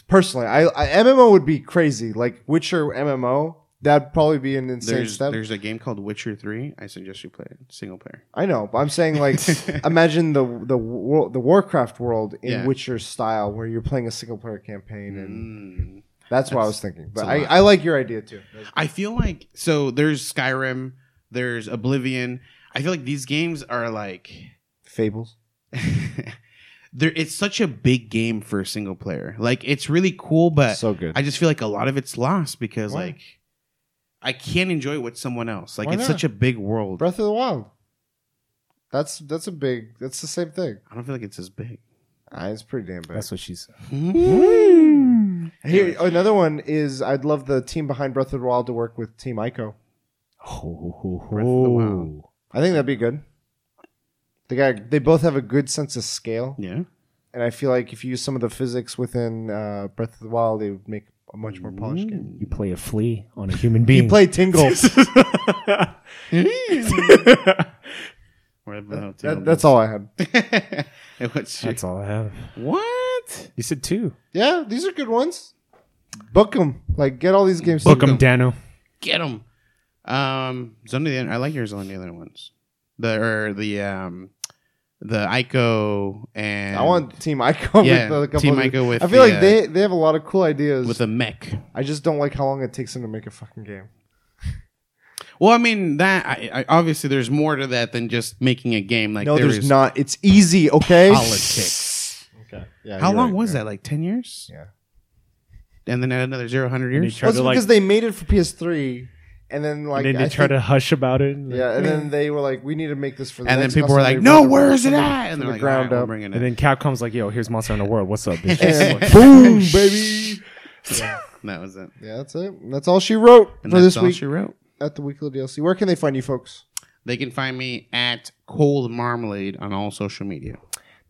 Personally, I, I MMO would be crazy. Like Witcher MMO, that'd probably be an insane There's step. there's a game called Witcher Three. I suggest you play it single player. I know, but I'm saying like imagine the the world, the Warcraft world in Yeah. Witcher style, where you're playing a single player campaign, and Mm. that's what I was thinking. But I. I like your idea too. I feel like so there's Skyrim, there's Oblivion. I feel like these games are like Fables. there it's such a big game for a single player. Like it's really cool, but so good. I just feel like a lot of it's lost because Why? like I can't enjoy it with someone else. Like Why it's not? such a big world. Breath of the Wild. That's that's a big. That's the same thing. I don't feel like it's as big. Ah, it's pretty damn big. That's what she said. Here, another one is I'd love the team behind Breath of the Wild to work with Team Ico. Oh, Breath of the Wild. I think that'd be good. They got they both have a good sense of scale, Yeah. and I feel like if you use some of the physics within uh, Breath of the Wild, they would make a much more polished game. You play a flea on a human being. You play Tingle. Where the hell That, that's all I had. And what's your- That's all I have. what? You said two. Yeah, these are good ones. Book them. Like get all these games. Book 'em, them. Dano. Get them. Um, Zone of the I like yours on the other ones. The or the um, the Ico and I want Team Ico. Yeah, with a couple Team of- Ico with I feel the, like uh, they they have a lot of cool ideas. with a mech. I just don't like how long it takes them to make a fucking game. Well, I mean that I, I, obviously there's more to that than just making a game. Like no, there there's not. It's easy. Okay. politics. Okay. Yeah. How long right, was yeah. that? Like ten years? Yeah. And then another zero hundred years. he tried That's to like, because they made it for PS3, and then like and then I they try think- to hush about it. and, yeah, and then they were like, we need to make this for. The And then next people were console. like, They "No, brought it where is it at?" And they're the like, "All right, ground we're up. bringing and it." then Capcom's like, "Yo, here's Monster in the World. What's up, bitch?" And boom, baby. that was it. Yeah, that's it. That's all she wrote And for that's this all week she wrote. at the weekly DLC. Where can they find you, folks? They can find me at Cold Marmalade on all social media.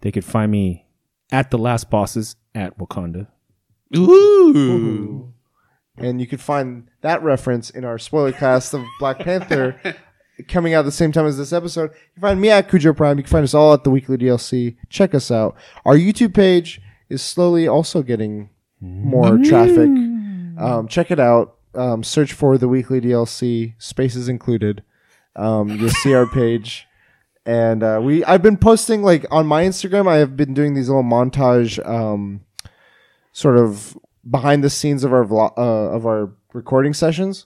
they could find me at the last bosses at Wakanda. Ooh. And you could find that reference in our spoiler cast of Black Panther coming out at the same time as this episode. You can find me at Cujo Prime. You can find us all at the weekly DLC. Check us out. Our YouTube page is slowly also getting more traffic. Um, check it out. Um, search for the weekly DLC, spaces included. Um, you'll see our page. And uh, we, I've been posting like on my Instagram. I have been doing these little montage, um, sort of behind the scenes of our vlog, uh, of our recording sessions,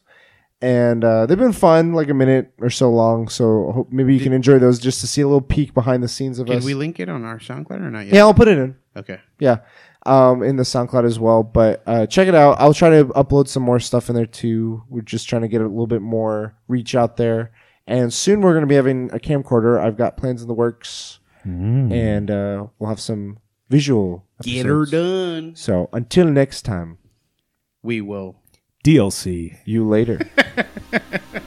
and uh, they've been fun, like a minute or so long. So hope maybe you can enjoy those just to see a little peek behind the scenes of Can us. Can we link it on our SoundCloud or not yet? yeah, I'll put it in. Okay. Yeah, um, in the SoundCloud as well. But uh, check it out. I'll try to upload some more stuff in there too. We're just trying to get a little bit more reach out there. And soon we're going to be having a camcorder. I've got plans in the works, Mm. and uh, we'll have some visual. Get her episodes. done. So until next time, We will. DLC. you later.